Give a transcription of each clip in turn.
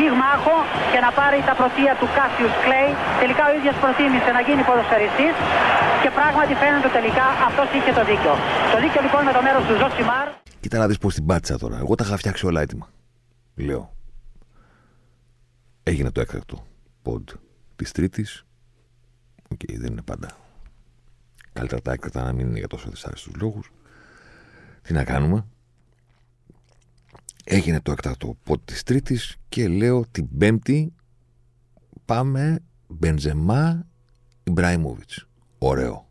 πυγμάχο και να πάρει τα πρωτεία του Κάσιους Κλέη. Τελικά ο ίδιος προτίμησε να γίνει ποδοσφαιριστής και πράγματι φαίνεται τελικά αυτός είχε το δίκιο. Το δίκιο λοιπόν με το μέρος του Ζωσιμάρ. Κοίτα να δεις πώς την πάτησα τώρα. Εγώ τα είχα φτιάξει όλα έτοιμα. Λέω. Έγινε το έκτακτο pod της Τρίτης. OK, okay, δεν είναι πάντα. Καλύτερα τα έκτακτα να μην είναι για τόσο δυσάρεστους λόγους. Τι να κάνουμε; Έγινε το έκτακτο πόντ της Τρίτης και λέω την Πέμπτη πάμε Μπενζεμά Ιμπράιμοβιτ. Ωραίο.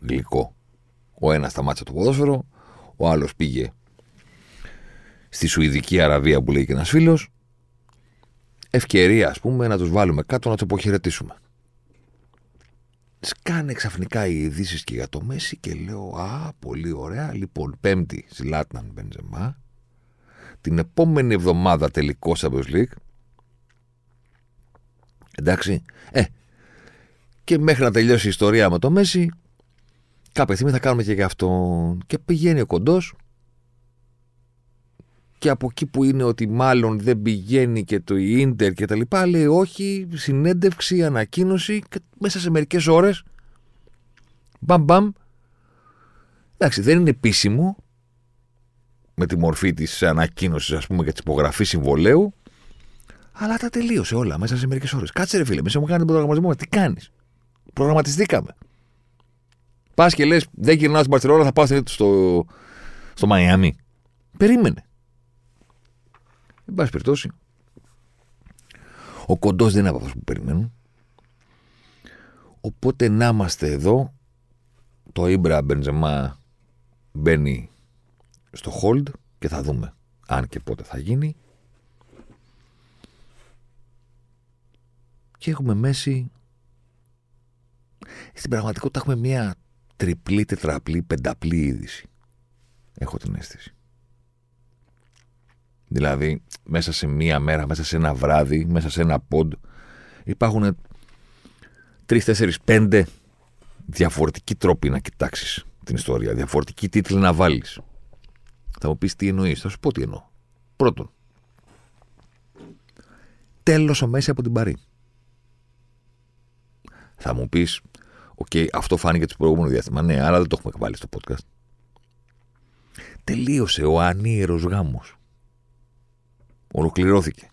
Γλυκό. Ο ένας σταμάτησε το ποδόσφαιρο, ο άλλος πήγε στη Σουηδική Αραβία που λέει και ένας φίλος. Ευκαιρία, ας πούμε, να τους βάλουμε κάτω να τους αποχαιρετήσουμε. Σκάνε ξαφνικά οι ειδήσεις και για το Μέση και λέω Α, πολύ ωραία. Λοιπόν, Πέμπτη, Ζηλάτναν Μπενζεμά την επόμενη εβδομάδα τελικό Champions League. Εντάξει. Ε, και μέχρι να τελειώσει η ιστορία με το Μέση, κάποια στιγμή θα κάνουμε και για αυτόν. Και πηγαίνει ο κοντός. Και από εκεί που είναι ότι μάλλον δεν πηγαίνει και το ίντερ και τα λοιπά, λέει όχι, συνέντευξη, ανακοίνωση και μέσα σε μερικές ώρες, μπαμ μπαμ, εντάξει δεν είναι επίσημο, με τη μορφή της ανακοίνωσης, ας πούμε, για της υπογραφής συμβολέου. Αλλά τα τελείωσε όλα μέσα σε μερικές ώρες. Κάτσε ρε φίλε, εμεί έχουμε κάνει τον προγραμματισμό. Τι κάνεις; Προγραμματιστήκαμε. Πας και λες, δεν γυρνάω στην Παρσελόνα, θα πάω στο, στο Μαϊάμι. Περίμενε. Εν πάση περιπτώσει, ο κοντός δεν είναι από αυτούς που περιμένουν. Οπότε να είμαστε εδώ. Το Ήμπρα Μπεντζεμά μπαίνει στο hold και θα δούμε αν και πότε θα γίνει. Και έχουμε μέση. Στην πραγματικότητα έχουμε μια τριπλή, τετραπλή, πενταπλή είδηση. Έχω την αίσθηση. Δηλαδή, μέσα σε μία μέρα, μέσα σε ένα βράδυ, μέσα σε ένα πόντ, υπάρχουν τρεις, τέσσερις, πέντε διαφορετικοί τρόποι να κοιτάξεις την ιστορία. Διαφορετικοί τίτλοι να βάλεις. Θα μου πεις τι εννοείς. Θα σου πω τι εννοώ. Πρώτον, τέλος ο Μέσι από την Παρί. Θα μου πεις, OK, okay, αυτό φάνηκε το προηγούμενο διάστημα. Ναι, αλλά δεν το έχουμε βάλει στο podcast. Τελείωσε ο ανίερος γάμος. Ολοκληρώθηκε.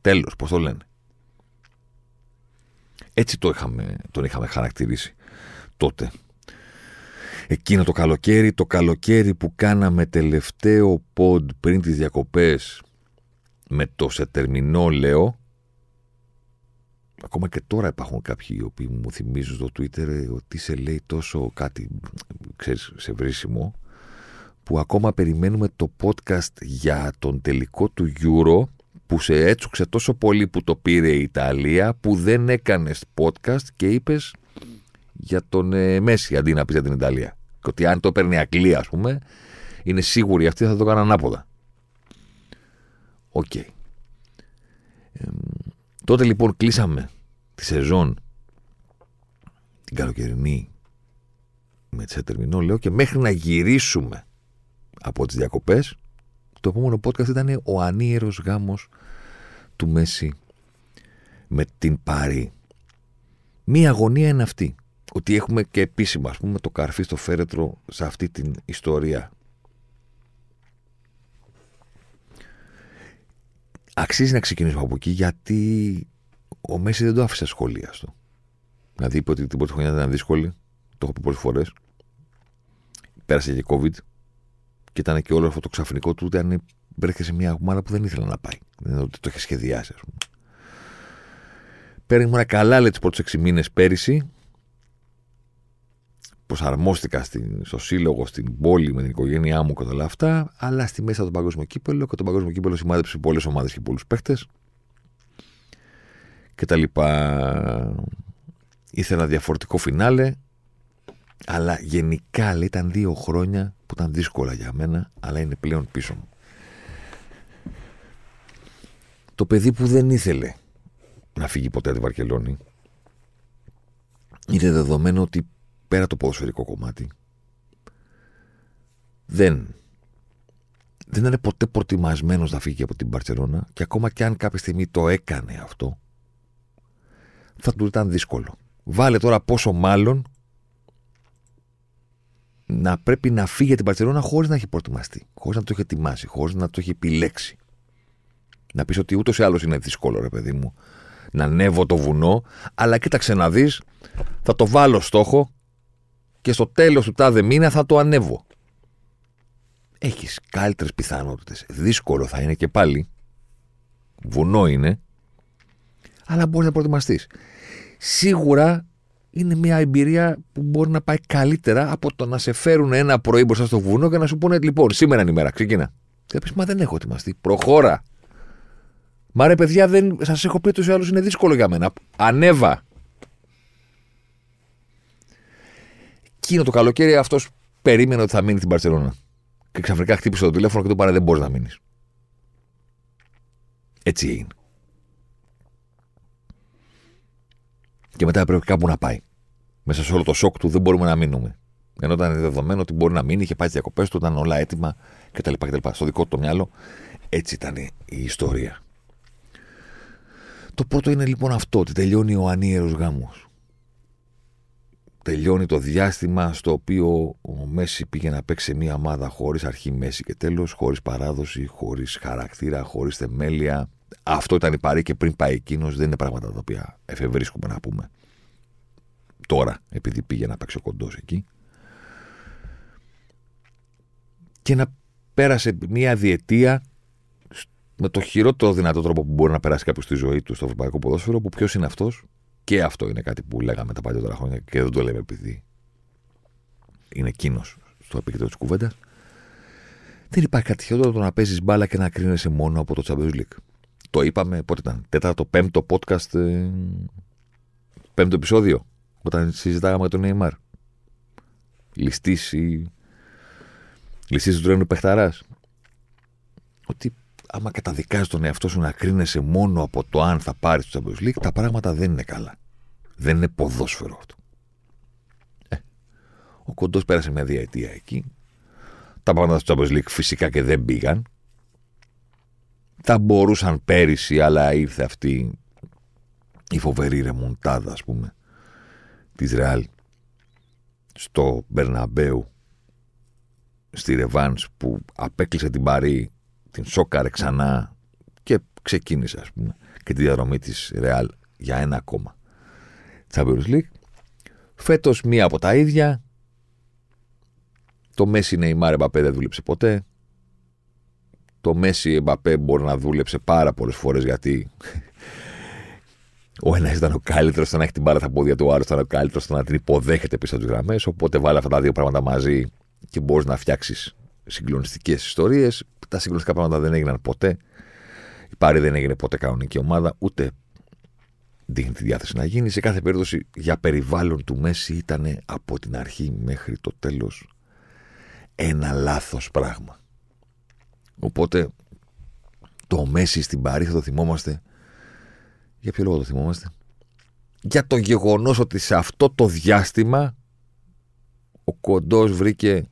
Τέλος, πώς το λένε. Έτσι το είχαμε, τον είχαμε χαρακτηρίσει τότε εκείνο το καλοκαίρι, το καλοκαίρι που κάναμε τελευταίο ποντ πριν τις διακοπές με το σε τερμινό λέω ακόμα και τώρα υπάρχουν κάποιοι οι οποίοι μου θυμίζουν στο Twitter ότι σε λέει τόσο κάτι ξέρεις, σε βρίσιμο που ακόμα περιμένουμε το podcast για τον τελικό του Euro που σε έτσουξε τόσο πολύ που το πήρε η Ιταλία που δεν έκανες podcast και είπες για τον ε, Μέσι αντί να πει για την Ιταλία. Και ότι αν το παίρνει η Αγγλία, ας πούμε, είναι σίγουροι αυτοί θα το κάνουν ανάποδα. OK. Okay. τότε λοιπόν κλείσαμε τη σεζόν την καλοκαιρινή με τη Σετερμινό, λέω, και μέχρι να γυρίσουμε από τις διακοπές, το επόμενο podcast ήταν ο ανίερος γάμος του Μέση με την Πάρη. Μία αγωνία είναι αυτή ότι έχουμε και επίσημα ας πούμε, το καρφί στο φέρετρο σε αυτή την ιστορία. Αξίζει να ξεκινήσουμε από εκεί γιατί ο Μέση δεν το άφησε σχολεία του. Δηλαδή είπε ότι την πρώτη χρονιά ήταν δύσκολη. Το έχω πει πολλές φορές. Πέρασε και COVID και ήταν και όλο αυτό το ξαφνικό του ότι βρέθηκε σε μια ομάδα που δεν ήθελε να πάει. Δεν είναι ότι το είχε σχεδιάσει, ας πούμε. Παίρνει καλά, λέει, τις πρώτες 6 μήνες πέρυσι προσαρμόστηκα στην, στο σύλλογο, στην πόλη με την οικογένειά μου και όλα αυτά, αλλά στη μέσα του παγκόσμιο κύπελο και το παγκόσμιο κύπελο σημάδεψε πολλές ομάδες και πολλούς παίχτες. Και τα λοιπά. ήθελα διαφορετικό φινάλε, αλλά γενικά λέει, ήταν δύο χρόνια που ήταν δύσκολα για μένα, αλλά είναι πλέον πίσω μου. Το παιδί που δεν ήθελε να φύγει ποτέ από τη Βαρκελόνη, είναι δεδομένο ότι πέρα το ποδοσφαιρικό κομμάτι, δεν, δεν ήταν ποτέ προτιμασμένος να φύγει από την Μπαρσελόνα και ακόμα και αν κάποια στιγμή το έκανε αυτό, θα του ήταν δύσκολο. Βάλε τώρα πόσο μάλλον να πρέπει να φύγει από την Παρσελόνα χωρίς να έχει προετοιμαστεί, χωρίς να το έχει ετοιμάσει, χωρίς να το έχει επιλέξει. Να πεις ότι ούτως ή άλλως είναι δύσκολο, ρε παιδί μου, να ανέβω το βουνό, αλλά κοίταξε να δεις, θα το βάλω στόχο και στο τέλος του τάδε μήνα θα το ανέβω. Έχεις καλύτερες πιθανότητες. Δύσκολο θα είναι και πάλι. Βουνό είναι. Αλλά μπορείς να προετοιμαστείς. Σίγουρα είναι μια εμπειρία που μπορεί να πάει καλύτερα από το να σε φέρουν ένα πρωί μπροστά στο βουνό και να σου πούνε λοιπόν, σήμερα είναι η μέρα, ξεκινά. Και πει, Μα δεν έχω ετοιμαστεί. Προχώρα. Μα ρε παιδιά, δεν... σας έχω πει τους άλλους είναι δύσκολο για μένα. Ανέβα. Εκείνο το καλοκαίρι αυτός περίμενε ότι θα μείνει στην Παρσελόνα. Και ξαφνικά χτύπησε το τηλέφωνο και του είπα δεν μπορείς να μείνεις. Έτσι έγινε. Και μετά έπρεπε κάπου να πάει. Μέσα σε όλο το σοκ του δεν μπορούμε να μείνουμε. Ενώ ήταν δεδομένο ότι μπορεί να μείνει, είχε πάει τις διακοπές του, ήταν όλα έτοιμα κτλ. κτλ. Στο δικό του το μυαλό. Έτσι ήταν η ιστορία. Το πρώτο είναι λοιπόν αυτό, ότι τελειώνει ο ανίερος γάμος. Τελειώνει το διάστημα στο οποίο ο Μέση πήγε να παίξει μια ομάδα χωρίς αρχή, μέση και τέλος, χωρίς παράδοση, χωρίς χαρακτήρα, χωρίς θεμέλια. Αυτό ήταν η παρή και πριν πάει εκείνος, δεν είναι πράγματα τα οποία εφευρίσκουμε να πούμε. Τώρα, επειδή πήγε να παίξει ο κοντός εκεί. Και να πέρασε μια διετία με το χειρότερο δυνατό τρόπο που μπορεί να περάσει κάποιος στη ζωή του στο ευρωπαϊκό ποδόσφαιρο, που ποιος είναι αυτός; Και αυτό είναι κάτι που λέγαμε τα παλιότερα χρόνια και δεν το λέμε επειδή είναι εκείνος στο επίκεντρο της κουβέντας. Δεν υπάρχει κάτι χειρότερο το να παίζεις μπάλα και να κρίνεσαι μόνο από το Champions League. Το είπαμε, πότε ήταν, τέταρτο, πέμπτο podcast, ε, πέμπτο επεισόδιο, όταν συζητάγαμε τον Neymar. Ληστήσει, ληστήσει του τρένου παιχταρά. Ότι άμα καταδικάζεις τον εαυτό σου να κρίνεσαι μόνο από το αν θα πάρεις το Champions League, τα πράγματα δεν είναι καλά. Δεν είναι ποδόσφαιρο αυτό. Ε, ο κοντός πέρασε μια διαετία εκεί. Τα πράγματα στο Champions League φυσικά και δεν πήγαν θα μπορούσαν πέρυσι, αλλά ήρθε αυτή η φοβερή ρεμοντάδα, ας πούμε, της Ρεάλ στο Μπερναμπέου στη Ρεβάνς που απέκλεισε την Παρή, την σόκαρε ξανά και ξεκίνησε, ας πούμε, και τη διαδρομή της Ρεάλ για ένα ακόμα. Champions League. Φέτος μία από τα ίδια. Το Μέση Νεϊμάρ Εμπαπέ δεν δούλεψε ποτέ το Μέση Εμπαπέ μπορεί να δούλεψε πάρα πολλές φορές γιατί ο ένας ήταν ο καλύτερος στο να έχει την μπάλα στα πόδια του, ο άλλος ήταν ο καλύτερος στο να την υποδέχεται πίσω από τις γραμμές. Οπότε βάλε αυτά τα δύο πράγματα μαζί και μπορείς να φτιάξεις συγκλονιστικές ιστορίες. Τα συγκλονιστικά πράγματα δεν έγιναν ποτέ. Η Πάρη δεν έγινε ποτέ κανονική ομάδα, ούτε δείχνει τη διάθεση να γίνει. Σε κάθε περίπτωση, για περιβάλλον του Μέση ήταν από την αρχή μέχρι το τέλος ένα λάθος πράγμα. Οπότε το Μέση στην Παρή θα το θυμόμαστε. Για ποιο λόγο το θυμόμαστε; Για το γεγονός ότι σε αυτό το διάστημα ο κοντός βρήκε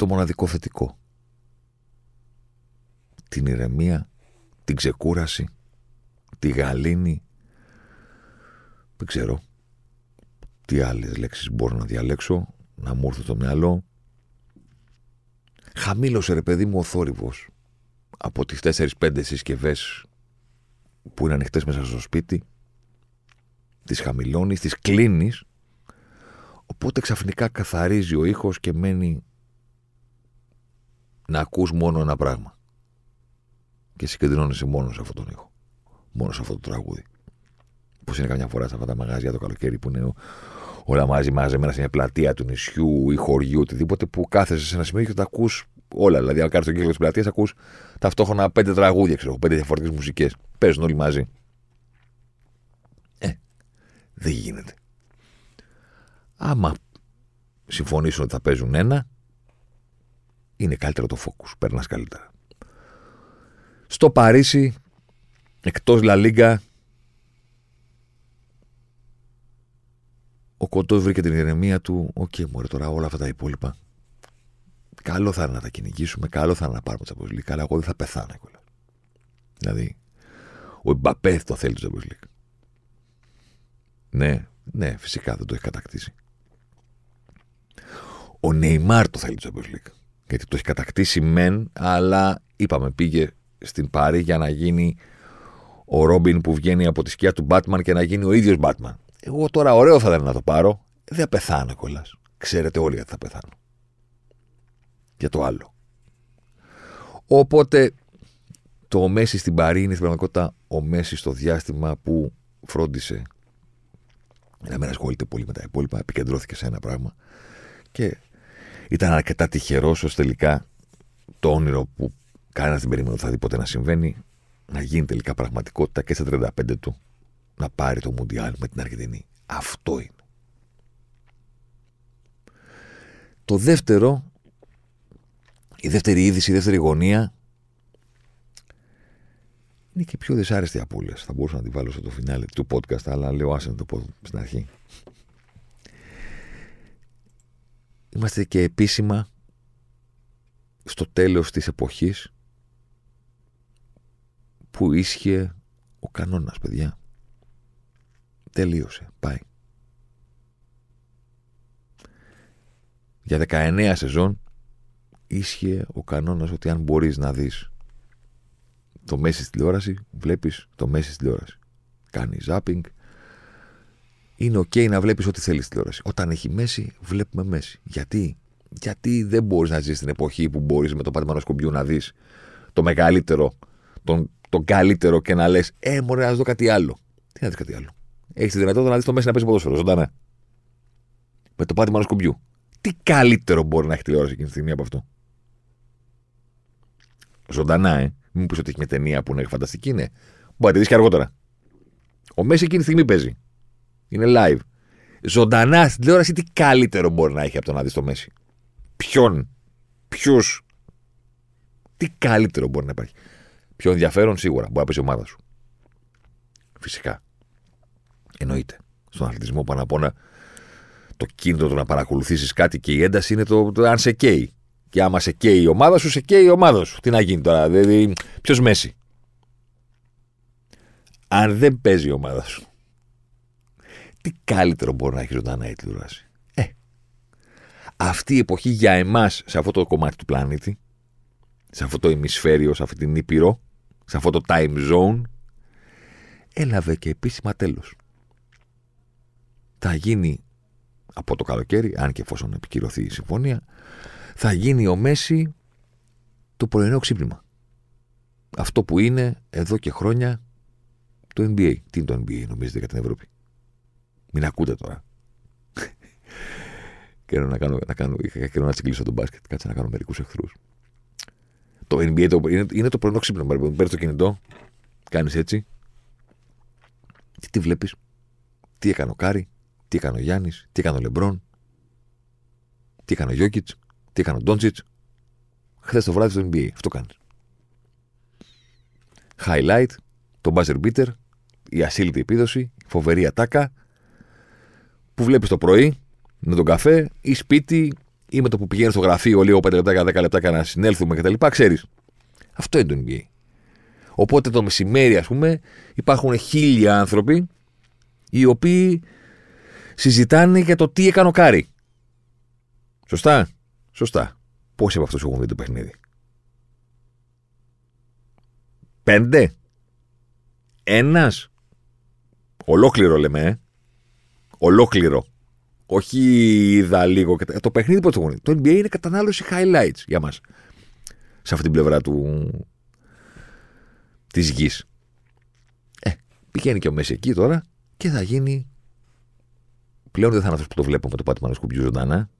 το μοναδικό θετικό. Την ηρεμία, την ξεκούραση, τη γαλήνη. Δεν ξέρω τι άλλες λέξεις μπορώ να διαλέξω, να μου έρθει το μυαλό. Χαμήλωσε ρε παιδί μου ο θόρυβος από τις 4-5 συσκευές που είναι ανοιχτές μέσα στο σπίτι. Τις χαμηλώνεις, τις κλείνεις. Οπότε ξαφνικά καθαρίζει ο ήχος και μένει να ακούς μόνο ένα πράγμα. Και συγκεντρώνεσαι μόνος σε αυτόν τον ήχο. Μόνος σε αυτό το τραγούδι. Πώς είναι καμιά φορά σε αυτά τα μαγαζιά το καλοκαίρι που είναι όλα μαζί μαζεμένα σε μια πλατεία του νησιού ή χωριού, οτιδήποτε, που κάθεσαι σε ένα σημείο και τα ακούς όλα. Δηλαδή, αν κάνει τον κύκλο της πλατείας, ακούς ταυτόχρονα πέντε τραγούδια, ξέρω πέντε διαφορετικές μουσικές. Παίζουν όλοι μαζί. Δεν γίνεται. Άμα συμφωνήσουν ότι θα παίζουν ένα, είναι καλύτερο το focus. Περνάς καλύτερα. Στο Παρίσι, εκτός Λα Λίγκα, ο κοντός βρήκε την ηρεμία του. OK, okay, μωρέ, τώρα όλα αυτά τα υπόλοιπα. Καλό θα είναι να τα κυνηγήσουμε, καλό θα είναι να πάρουμε Champions League, αλλά εγώ δεν θα πεθάνω κιόλα. Δηλαδή, ο Μπαπέ το θέλει το Champions League. Ναι, ναι, φυσικά δεν το έχει κατακτήσει. Ο Νεϊμάρ το θέλει το Champions League. Γιατί το έχει κατακτήσει μεν, αλλά είπαμε, πήγε στην Πάρη για να γίνει ο Ρόμπιν που βγαίνει από τη σκιά του Batman και να γίνει ο ίδιος Batman. Εγώ τώρα ωραίο θα ήταν να το πάρω. Δεν θα πεθάνω κιόλας. Ξέρετε όλοι γιατί θα πεθάνω. Για το άλλο. Οπότε το Μέση στην Παρή είναι στην πραγματικότητα ο Μέση στο διάστημα που φρόντισε να μην ασχολείται πολύ με τα υπόλοιπα, επικεντρώθηκε σε ένα πράγμα και ήταν αρκετά τυχερός ώστε τελικά το όνειρο που κανένας δεν περίμενε ότι θα δει ποτέ να συμβαίνει να γίνει τελικά πραγματικότητα και στα 35 του να πάρει το Μουντιάλ με την Αργεντινή. Αυτό είναι. Το δεύτερο, η δεύτερη είδηση, η δεύτερη γωνία είναι και πιο δυσάρεστη από όλες. Θα μπορούσα να τη βάλω στο φινάλε του podcast, αλλά λέω άσε να το πω στην αρχή. Είμαστε και επίσημα στο τέλος της εποχής που ίσχυε ο κανόνας, παιδιά. Τελείωσε. Πάει. Για 19 σεζόν ίσχυε ο κανόνας ότι αν μπορείς να δεις το μέση στη τηλεόραση, βλέπεις το μέση στη τηλεόραση. Κάνεις zapping. Είναι ok να βλέπεις ό,τι θέλεις στη τηλεόραση. Όταν έχει μέση, βλέπουμε μέση. Γιατί; Γιατί δεν μπορείς να ζεις στην εποχή που μπορείς με το πάτημα σκομπιού να δεις το μεγαλύτερο, τον, τον καλύτερο και να λες «Ε, μωρέ, να δω κάτι άλλο». Τι να δεις κάτι άλλο. Έχεις τη δυνατότητα να δεις το Μέση να παίζει ποδόσφαιρο, ζωντανά. Με το πάτημα ενός κουμπιού. Τι καλύτερο μπορεί να έχει τηλεόραση εκείνη τη στιγμή από αυτό; Ζωντανά, ε. Μην πεις ότι έχει μια ταινία που είναι φανταστική, είναι. Μπορεί να τη δεις και αργότερα. Ο Μέση εκείνη τη στιγμή παίζει. Είναι live. Ζωντανά στην τηλεόραση, τι καλύτερο μπορεί να έχει από το να δεις το Μέση; Ποιον, ποιους; Τι καλύτερο μπορεί να υπάρχει; Πιο ενδιαφέρον σίγουρα. Μπορεί να παίζει η ομάδα σου. Φυσικά. Εννοείται. Στον αθλητισμό πάνω απ' όλα το κίνητρο του να παρακολουθήσεις κάτι και η ένταση είναι το, το αν σε καίει. Και άμα σε καίει η ομάδα σου, σε καίει η ομάδα σου. Τι να γίνει τώρα, δηλαδή, ποιος μέση; Αν δεν παίζει η ομάδα σου, τι καλύτερο μπορεί να έχει ζωντανά η τηλεόραση. Ε, αυτή η εποχή για εμάς σε αυτό το κομμάτι του πλανήτη, σε αυτό το ημισφαίριο, σε αυτή την Ήπειρο, σε αυτό το time zone, έλαβε και επίσημα τέλος θα γίνει από το καλοκαίρι, αν και εφόσον επικυρωθεί η συμφωνία, θα γίνει ο Μέση το πρωινό ξύπνημα. Αυτό που είναι εδώ και χρόνια το NBA. Τι είναι το NBA, νομίζετε, για την Ευρώπη; Μην ακούτε τώρα. και να κάνω, να κάνω, είχα καιρό να τσιγκλίσω το μπάσκετ. Κάτσε να κάνω μερικούς εχθρούς. Το NBA το, είναι, είναι το πρωινό ξύπνημα. Παίρνεις το κινητό, κάνεις έτσι. Και τι βλέπεις, τι έκανε ο Κάρι, τι έκανε ο Γιάννης, τι έκανε ο Λεμπρόν, τι έκανε ο Γιόκιτς, τι έκανε ο Ντόντσιτς. Χθες το βράδυ στο NBA. Αυτό κάνεις. Highlight, το buzzer beater, η ασύλληπτη επίδοση, φοβερή ατάκα που βλέπεις το πρωί με τον καφέ ή σπίτι ή με το που πηγαίνεις στο γραφείο λίγο 5 λεπτά, 10 λεπτά να συνέλθουμε κτλ. Ξέρεις. Αυτό είναι το NBA. Οπότε το μεσημέρι, ας πούμε, υπάρχουν χίλια άνθρωποι οι οποίοι συζητάνε για το τι έκανε ο Κάρι. Σωστά; Σωστά. Πόσοι από αυτούς έχουν δει το παιχνίδι; Πέντε; Ένας; Ολόκληρο λέμε, ε. Ολόκληρο. Όχι είδα λίγο. Το παιχνίδι πώς το έχουν Το NBA είναι κατανάλωση highlights για μας. Σε αυτή την πλευρά του. της γης. Ε, πηγαίνει και ο Μέση εκεί τώρα και θα γίνει πλέον δεν θα είναι αυτός που το βλέπουμε το πάτημα ενό κουμπιού ζωντανά,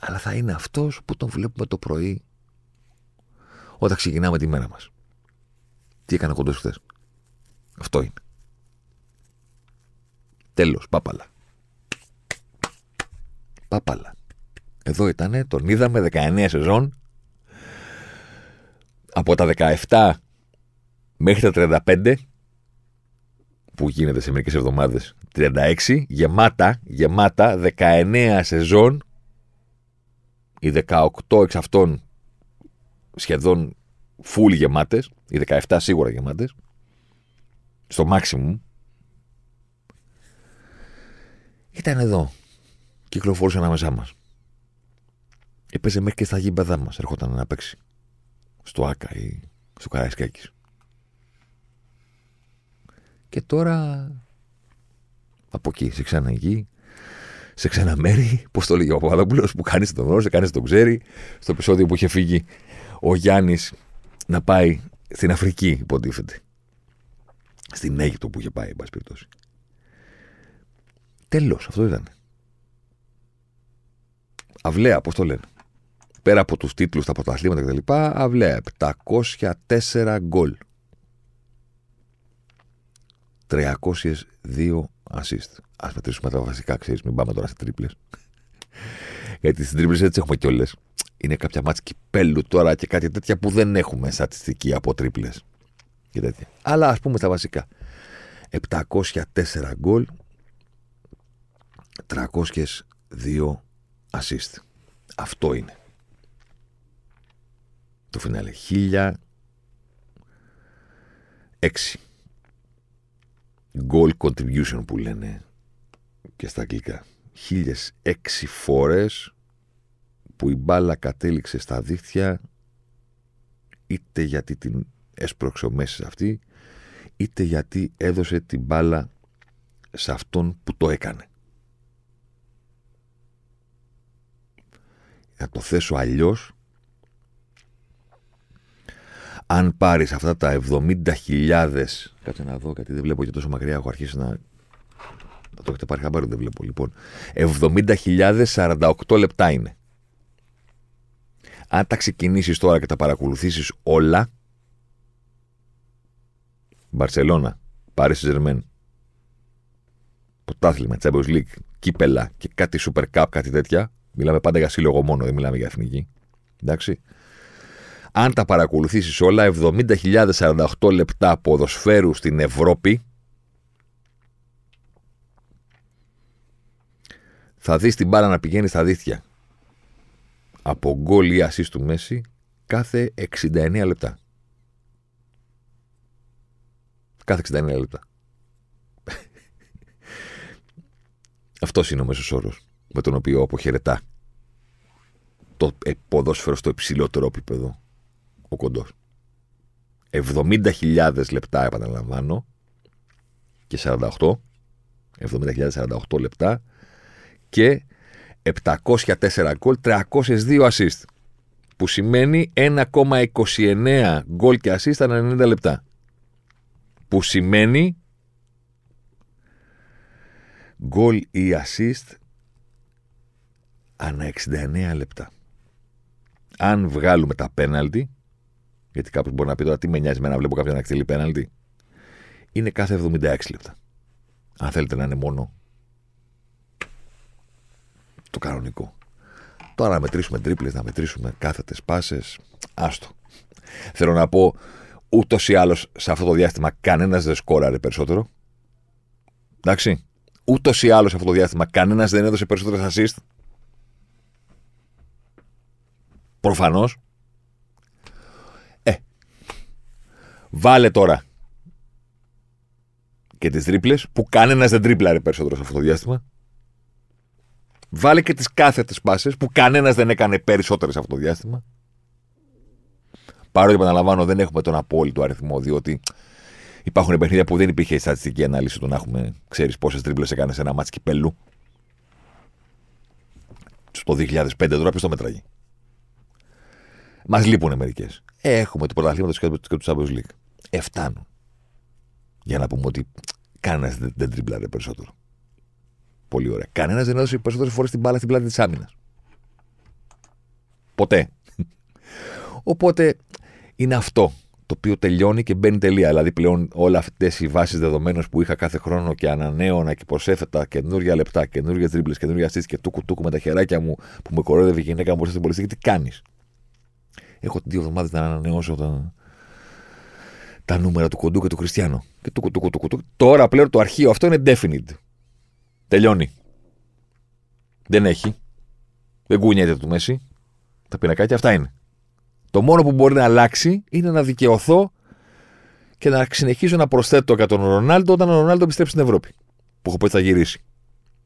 αλλά θα είναι αυτός που τον βλέπουμε το πρωί όταν ξεκινάμε τη μέρα μας. Τι έκανε ο κοντός χθες. Αυτό είναι. Τέλος, πάπαλα. Πάπαλα. Εδώ ήταν, τον είδαμε 19 σεζόν. Από τα 17 μέχρι τα 35 που γίνεται σε μερικές εβδομάδες 36 γεμάτα, γεμάτα 19 σεζόν οι 18 εξ αυτών σχεδόν full γεμάτες οι 17 σίγουρα γεμάτες στο maximum ήταν εδώ κυκλοφορούσε ανάμεσά μας έπαιζε μέχρι και στα γήπεδά μας ερχόταν να παίξει στο Άκα ή στο Καραϊσκάκης και τώρα από εκεί, σε ξένα γη, σε ξένα μέρη, πώς το λέει ο Παπαδόπουλος, που κάνει τον γνώρισε, κάνει τον ξέρει. Στο επεισόδιο που είχε φύγει ο Γιάννης να πάει στην Αφρική, υποτίθεται. Στην Αίγυπτο που είχε πάει, εν πάση περιπτώσει. Τέλος, αυτό ήταν. Αυλαία, πώς το λένε. Πέρα από τους τίτλους, τα πρωταθλήματα κτλ. Αυλαία, 704 γκολ. 302 assist. Α μετρήσουμε τα βασικά, ξέρεις, μην πάμε τώρα σε τρίπλες. Γιατί στις τρίπλες έτσι έχουμε κιόλε. Είναι κάποια μάτια κυπέλου τώρα και κάτι τέτοια που δεν έχουμε στατιστική από τρίπλες. Και τέτοια. Αλλά ας πούμε τα βασικά. 704 γκολ, 302 assist. Αυτό είναι. Το φινάλε. 1006 goal contribution που λένε και στα αγγλικά. Χίλιες έξι φορές που η μπάλα κατέληξε στα δίχτυα είτε γιατί την έσπρωξε ο Μέσης αυτή είτε γιατί έδωσε την μπάλα σε αυτόν που το έκανε. Να το θέσω αλλιώς αν πάρεις αυτά τα 70.000 κάτσε να δω γιατί δεν βλέπω και τόσο μακριά έχω αρχίσει να θα το έχετε πάρει χαμπάρι, δεν βλέπω λοιπόν 70.048 λεπτά είναι αν τα ξεκινήσεις τώρα και τα παρακολουθήσεις όλα Μπαρσελώνα, Πάρη Ζερμέν Πρωτάθλημα, Champions League, κύπελα και κάτι Super Cup, κάτι τέτοια. Μιλάμε πάντα για σύλλογο μόνο, δεν μιλάμε για εθνική. Εντάξει αν τα παρακολουθήσεις όλα, 70.048 λεπτά ποδοσφαίρου στην Ευρώπη, θα δεις την μπάλα να πηγαίνει στα δίχτυα από γκολ ή ασίστ του Μέση κάθε 69 λεπτά. Κάθε 69 λεπτά. Αυτός είναι ο μέσος όρος με τον οποίο αποχαιρετά το ποδόσφαιρο στο υψηλότερο επίπεδο ο κοντό. 70.000 λεπτά επαναλαμβάνω και 48 70.048 λεπτά και 704 γκολ 302 assist που σημαίνει 1,29 γκολ και assist ανά 90 λεπτά που σημαίνει γκολ ή assist ανά 69 λεπτά αν βγάλουμε τα πέναλτι γιατί κάποιος μπορεί να πει τώρα τι με νοιάζει με να βλέπω κάποιον να εκτελεί πέναλτι. Είναι κάθε 76 λεπτά. Αν θέλετε να είναι μόνο το κανονικό. Τώρα να μετρήσουμε τρίπλες, να μετρήσουμε κάθετες πάσες. Άστο. Θέλω να πω, ούτως ή άλλως σε αυτό το διάστημα κανένας δεν σκόραρε περισσότερο. Εντάξει. Ούτως ή άλλως σε αυτό το διάστημα κανένας δεν έδωσε περισσότερες assist. Προφανώς. Βάλε τώρα και τις τρίπλες, που κανένας δεν τρίπλαρε περισσότερο σε αυτό το διάστημα. Βάλε και τις κάθετε πάσες, που κανένας δεν έκανε περισσότερες σε αυτό το διάστημα. Παρότι επαναλαμβάνω, δεν έχουμε τον απόλυτο αριθμό, διότι υπάρχουν παιχνίδια που δεν υπήρχε η στατιστική ανάλυση του να έχουμε, ξέρεις πόσες τρίπλες έκανε σε ένα μάτσο κυπέλου. Στο 2005 τώρα ποιος το μετράγει; Μας λείπουν μερικές. Έχουμε το πρωταθλήμα και του Champions League. Εφτάνουν. Για να πούμε ότι κανένας δεν, δεν τριμπλάρε περισσότερο. Πολύ ωραία. Κανένας δεν έδωσε περισσότερες φορές την μπάλα στην πλάτη της άμυνας. Ποτέ. Οπότε είναι αυτό το οποίο τελειώνει και μπαίνει τελεία. Δηλαδή πλέον όλα αυτές οι βάσεις δεδομένων που είχα κάθε χρόνο και ανανέωνα και προσέφετα καινούργια λεπτά, καινούργια τρίπλε, καινούργια στήσει και τούκου τούκου με τα χεράκια μου που με κορόιδευε η γυναίκα μου στην πολιτική, τι κάνεις; Έχω δύο εβδομάδες να ανανεώσω τα, τα νούμερα του κοντού και του Χριστιανού. Και του, του, του, του, Τώρα πλέον το αρχείο αυτό είναι definite. Τελειώνει. Δεν έχει. Δεν κουνιέται του Μέση. Τα πινακάκια αυτά είναι. Το μόνο που μπορεί να αλλάξει είναι να δικαιωθώ και να συνεχίσω να προσθέτω για τον Ρονάλντο όταν ο Ρονάλντο επιστρέψει στην Ευρώπη. Που έχω πει θα γυρίσει.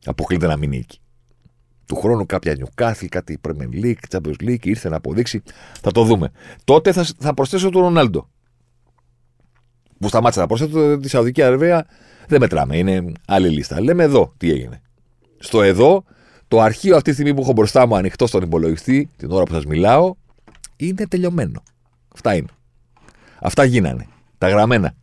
Αποκλείται να μείνει εκεί. Του χρόνου κάποια Newcastle, κάτι Premier League, Champions League, ήρθε να αποδείξει. Θα το δούμε. Τότε θα, θα προσθέσω τον Ρονάλντο. Που σταμάτησε να προσθέτω τη Σαουδική Αραβία. Δεν μετράμε. Είναι άλλη λίστα. Λέμε εδώ τι έγινε. Στο εδώ, το αρχείο αυτή τη στιγμή που έχω μπροστά μου ανοιχτό στον υπολογιστή, την ώρα που σας μιλάω, είναι τελειωμένο. Αυτά είναι. Αυτά γίνανε. Τα γραμμένα.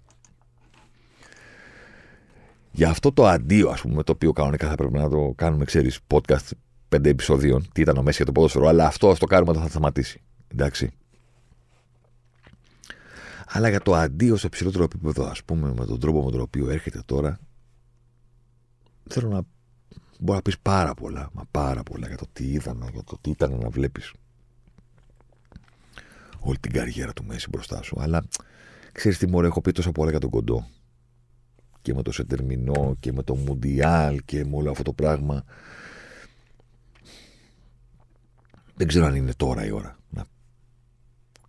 Για αυτό το αντίο, ας πούμε, το οποίο κανονικά θα πρέπει να το κάνουμε, ξέρεις, podcast πέντε επεισοδίων, τι ήταν ο Μέση για το ποδόσφαιρο, αλλά αυτό ας το κάνουμε όταν θα σταματήσει. Εντάξει. Αλλά για το αντίο σε ψηλότερο επίπεδο, ας πούμε, με τον τρόπο με τον οποίο έρχεται τώρα, θέλω να. Μπορεί να πεις πάρα πολλά, μα πάρα πολλά για το τι είδαμε, για το τι ήταν να βλέπεις όλη την καριέρα του Μέση μπροστά σου. Αλλά ξέρεις τι μωρέ, έχω πει τόσα πολλά για τον κοντό. Και με το Σετερμινό και με το Μουντιάλ και με όλο αυτό το πράγμα. Δεν ξέρω αν είναι τώρα η ώρα να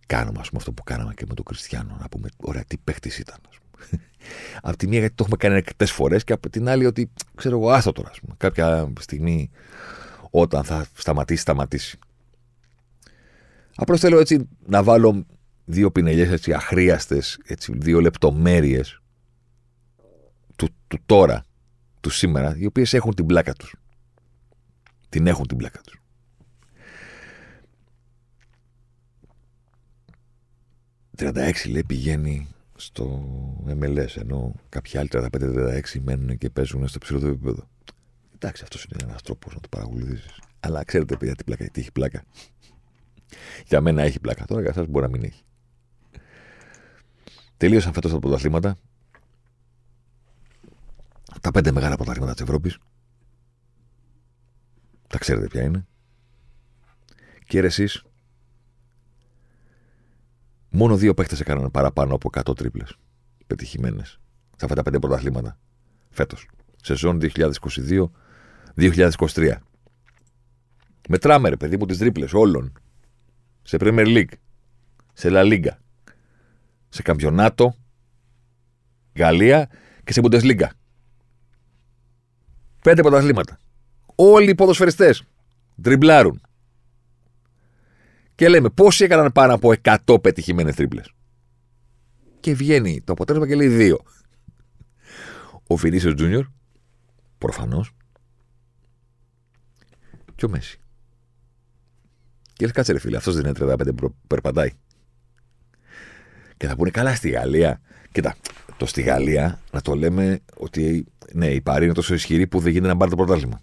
κάνουμε ας πούμε, αυτό που κάναμε και με τον Κριστιανό. Να πούμε, ωραία, τι παίχτης ήταν. Ας πούμε. από τη μία γιατί το έχουμε κάνει αρκετές φορές και από την άλλη ότι ξέρω εγώ, άστο τώρα. Ας πούμε. Κάποια στιγμή όταν θα σταματήσει, σταματήσει. Απλώς θέλω έτσι να βάλω δύο πινελιές έτσι αχρίαστες, δύο λεπτομέρειες του, του τώρα, του σήμερα, οι οποίες έχουν την πλάκα τους. Την έχουν την πλάκα τους. «36 λέει πηγαίνει στο MLS, ενώ κάποιοι άλλοι 35-36 μένουν και παίζουν στο ψηλό επίπεδο. Εντάξει, αυτός είναι ένας τρόπος να το παρακολουθήσει. Αλλά ξέρετε, παιδιά, τι πλάκα, τι έχει πλάκα. Για μένα έχει πλάκα. Τώρα για εσάς μπορεί να μην έχει. Τελείωσαν φέτος τα πρωταθλήματα. Τα πέντε μεγάλα πρωταθλήματα της Ευρώπης. Τα ξέρετε ποια είναι. Και εσείς. Μόνο δύο παίχτες έκαναν παραπάνω από 100 τρίπλες. Πετυχημένες. Σε αυτά τα πέντε πρωταθλήματα. Φέτος. Σεζόν 2022-2023. Μετράμε, ρε παιδί μου, τις τρίπλες όλων σε Premier League, σε La Liga, σε Καμπιονάτο, Γαλλία και σε Bundesliga. Πέντε πρωταθλήματα. Όλοι οι ποδοσφαιριστές τριμπλάρουν. Και λέμε πόσοι έκαναν πάνω από 100 πετυχημένες τρίπλες. Και βγαίνει το αποτέλεσμα και λέει δύο. Ο Φινίσιος Τζούνιορ, προφανώς, και ο Μέση. Και λες, κάτσε ρε φίλε, αυτός δεν είναι 35 που περπατάει. Και θα πούνε καλά στη Γαλλία. Κοίτα, το στη Γαλλία να το λέμε ότι ναι, η Παρή είναι τόσο ισχυρή που δεν γίνεται να πάρει το πρωτάθλημα.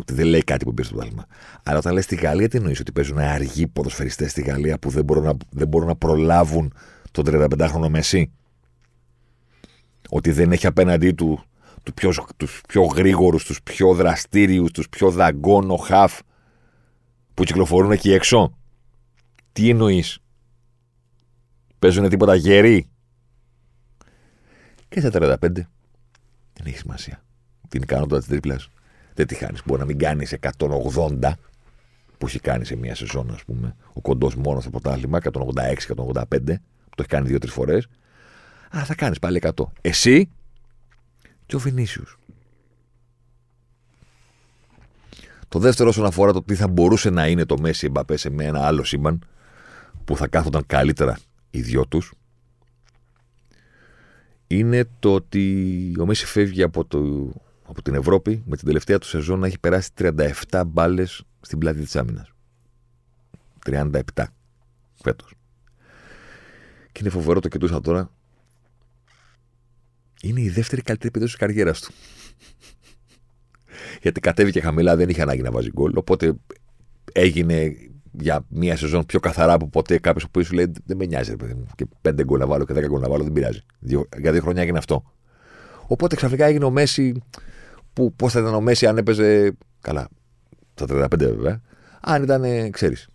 Ότι δεν λέει κάτι που πήρε στο πρωτάθλημα. Αλλά όταν λες στη Γαλλία, τι εννοείς, ότι παίζουν αργοί ποδοσφαιριστές στη Γαλλία που δεν μπορούν να, δεν μπορούν να προλάβουν τον 35χρονο Μεσί. Ότι δεν έχει απέναντί του τους πιο, τους πιο γρήγορους, τους πιο δραστήριους, τους πιο δαγκόνο χαφ που κυκλοφορούν εκεί έξω; Τι εννοείς; Παίζουν τίποτα γεροί; Και στα 35 δεν έχει σημασία. Την ικανότητα τη τρίπλα δεν τη χάνεις. Μπορεί να μην κάνεις 180 που έχει κάνει σε μία σεζόν, ας πούμε. Ο κοντός μόνος στο πρωτάθλημα, 186-185, που το έχει κάνει δύο-τρεις φορές. Αλλά θα κάνεις πάλι 100. Εσύ και ο Βινίσιους. Το δεύτερο, όσον αφορά το τι θα μπορούσε να είναι το Μέση Εμπαπέ σε ένα άλλο σύμπαν που θα κάθονταν καλύτερα οι δυο τους, είναι το ότι ο Μέση φεύγει από, το, από την Ευρώπη με την τελευταία του σεζόν να έχει περάσει 37 μπάλες στην πλάτη της άμυνας. 37 φέτος. Και είναι φοβερό το κοιτούσα τώρα. Είναι η δεύτερη καλύτερη επίδοση της καριέρας του γιατί κατέβηκε χαμηλά, δεν είχε ανάγκη να βάζει γκολ. Οπότε έγινε για μία σεζόν πιο καθαρά από ποτέ κάποιος που σου λέει Δεν με νοιάζει, ρε παιδί μου. Και πέντε γκολ να βάλω και δέκα γκολ να βάλω, δεν πειράζει. Δύο, για δύο χρόνια έγινε αυτό. Οπότε ξαφνικά έγινε ο Μέση. Που πώς θα ήταν ο Μέση αν έπαιζε. Καλά, στα 35 βέβαια. Αν ήταν, ξέρεις.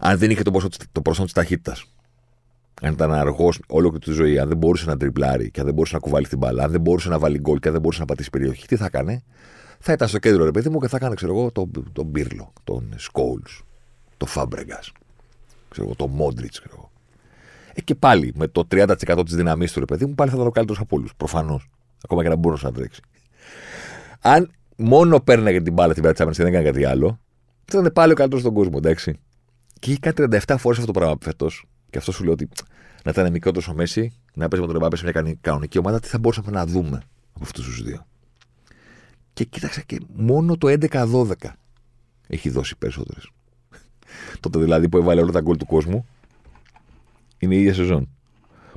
Αν δεν είχε το, ποσό, το πρόσωπο της ταχύτητας. Αν ήταν αργός όλο τη ζωή, αν δεν μπορούσε να τριπλάρει και αν δεν μπορούσε να κουβάλει την μπάλα, αν δεν μπορούσε να βάλει γκολ και αν δεν μπορούσε να πατήσει περιοχή, τι θα έκανε. Θα ήταν στο κέντρο, ρε παιδί μου, και θα έκανε, ξέρω εγώ, τον, τον Μπίρλο, τον Σκόουλ, τον Φάμπρεγκας, ξέρω εγώ, τον Μόντριτς, ξέρω εγώ. Ε, και πάλι με το 30% της δύναμή του, ρε παιδί μου, πάλι θα ήταν ο καλύτερος από όλους. Προφανώς. Ακόμα και να μπορούσε να τρέξει. Αν μόνο παίρναγε την μπάλα την πέρα και δεν έκανε κάτι άλλο, θα ήταν πάλι ο καλύτερος στον κόσμο, εντάξει. Και είχε κάνει 37 φορές αυτό το πράγμα φέτος. Και αυτό σου λέω ότι να ήταν μικρότερος ο Μέση, να παίζει με τον Εμπάπε σε μια κανονική ομάδα, τι θα μπορούσαμε να δούμε από αυτούς τους δύο. Και κοίταξα και μόνο το 11-12 έχει δώσει περισσότερες. Τότε δηλαδή που έβαλε όλα τα γκολ του κόσμου είναι η ίδια σεζόν.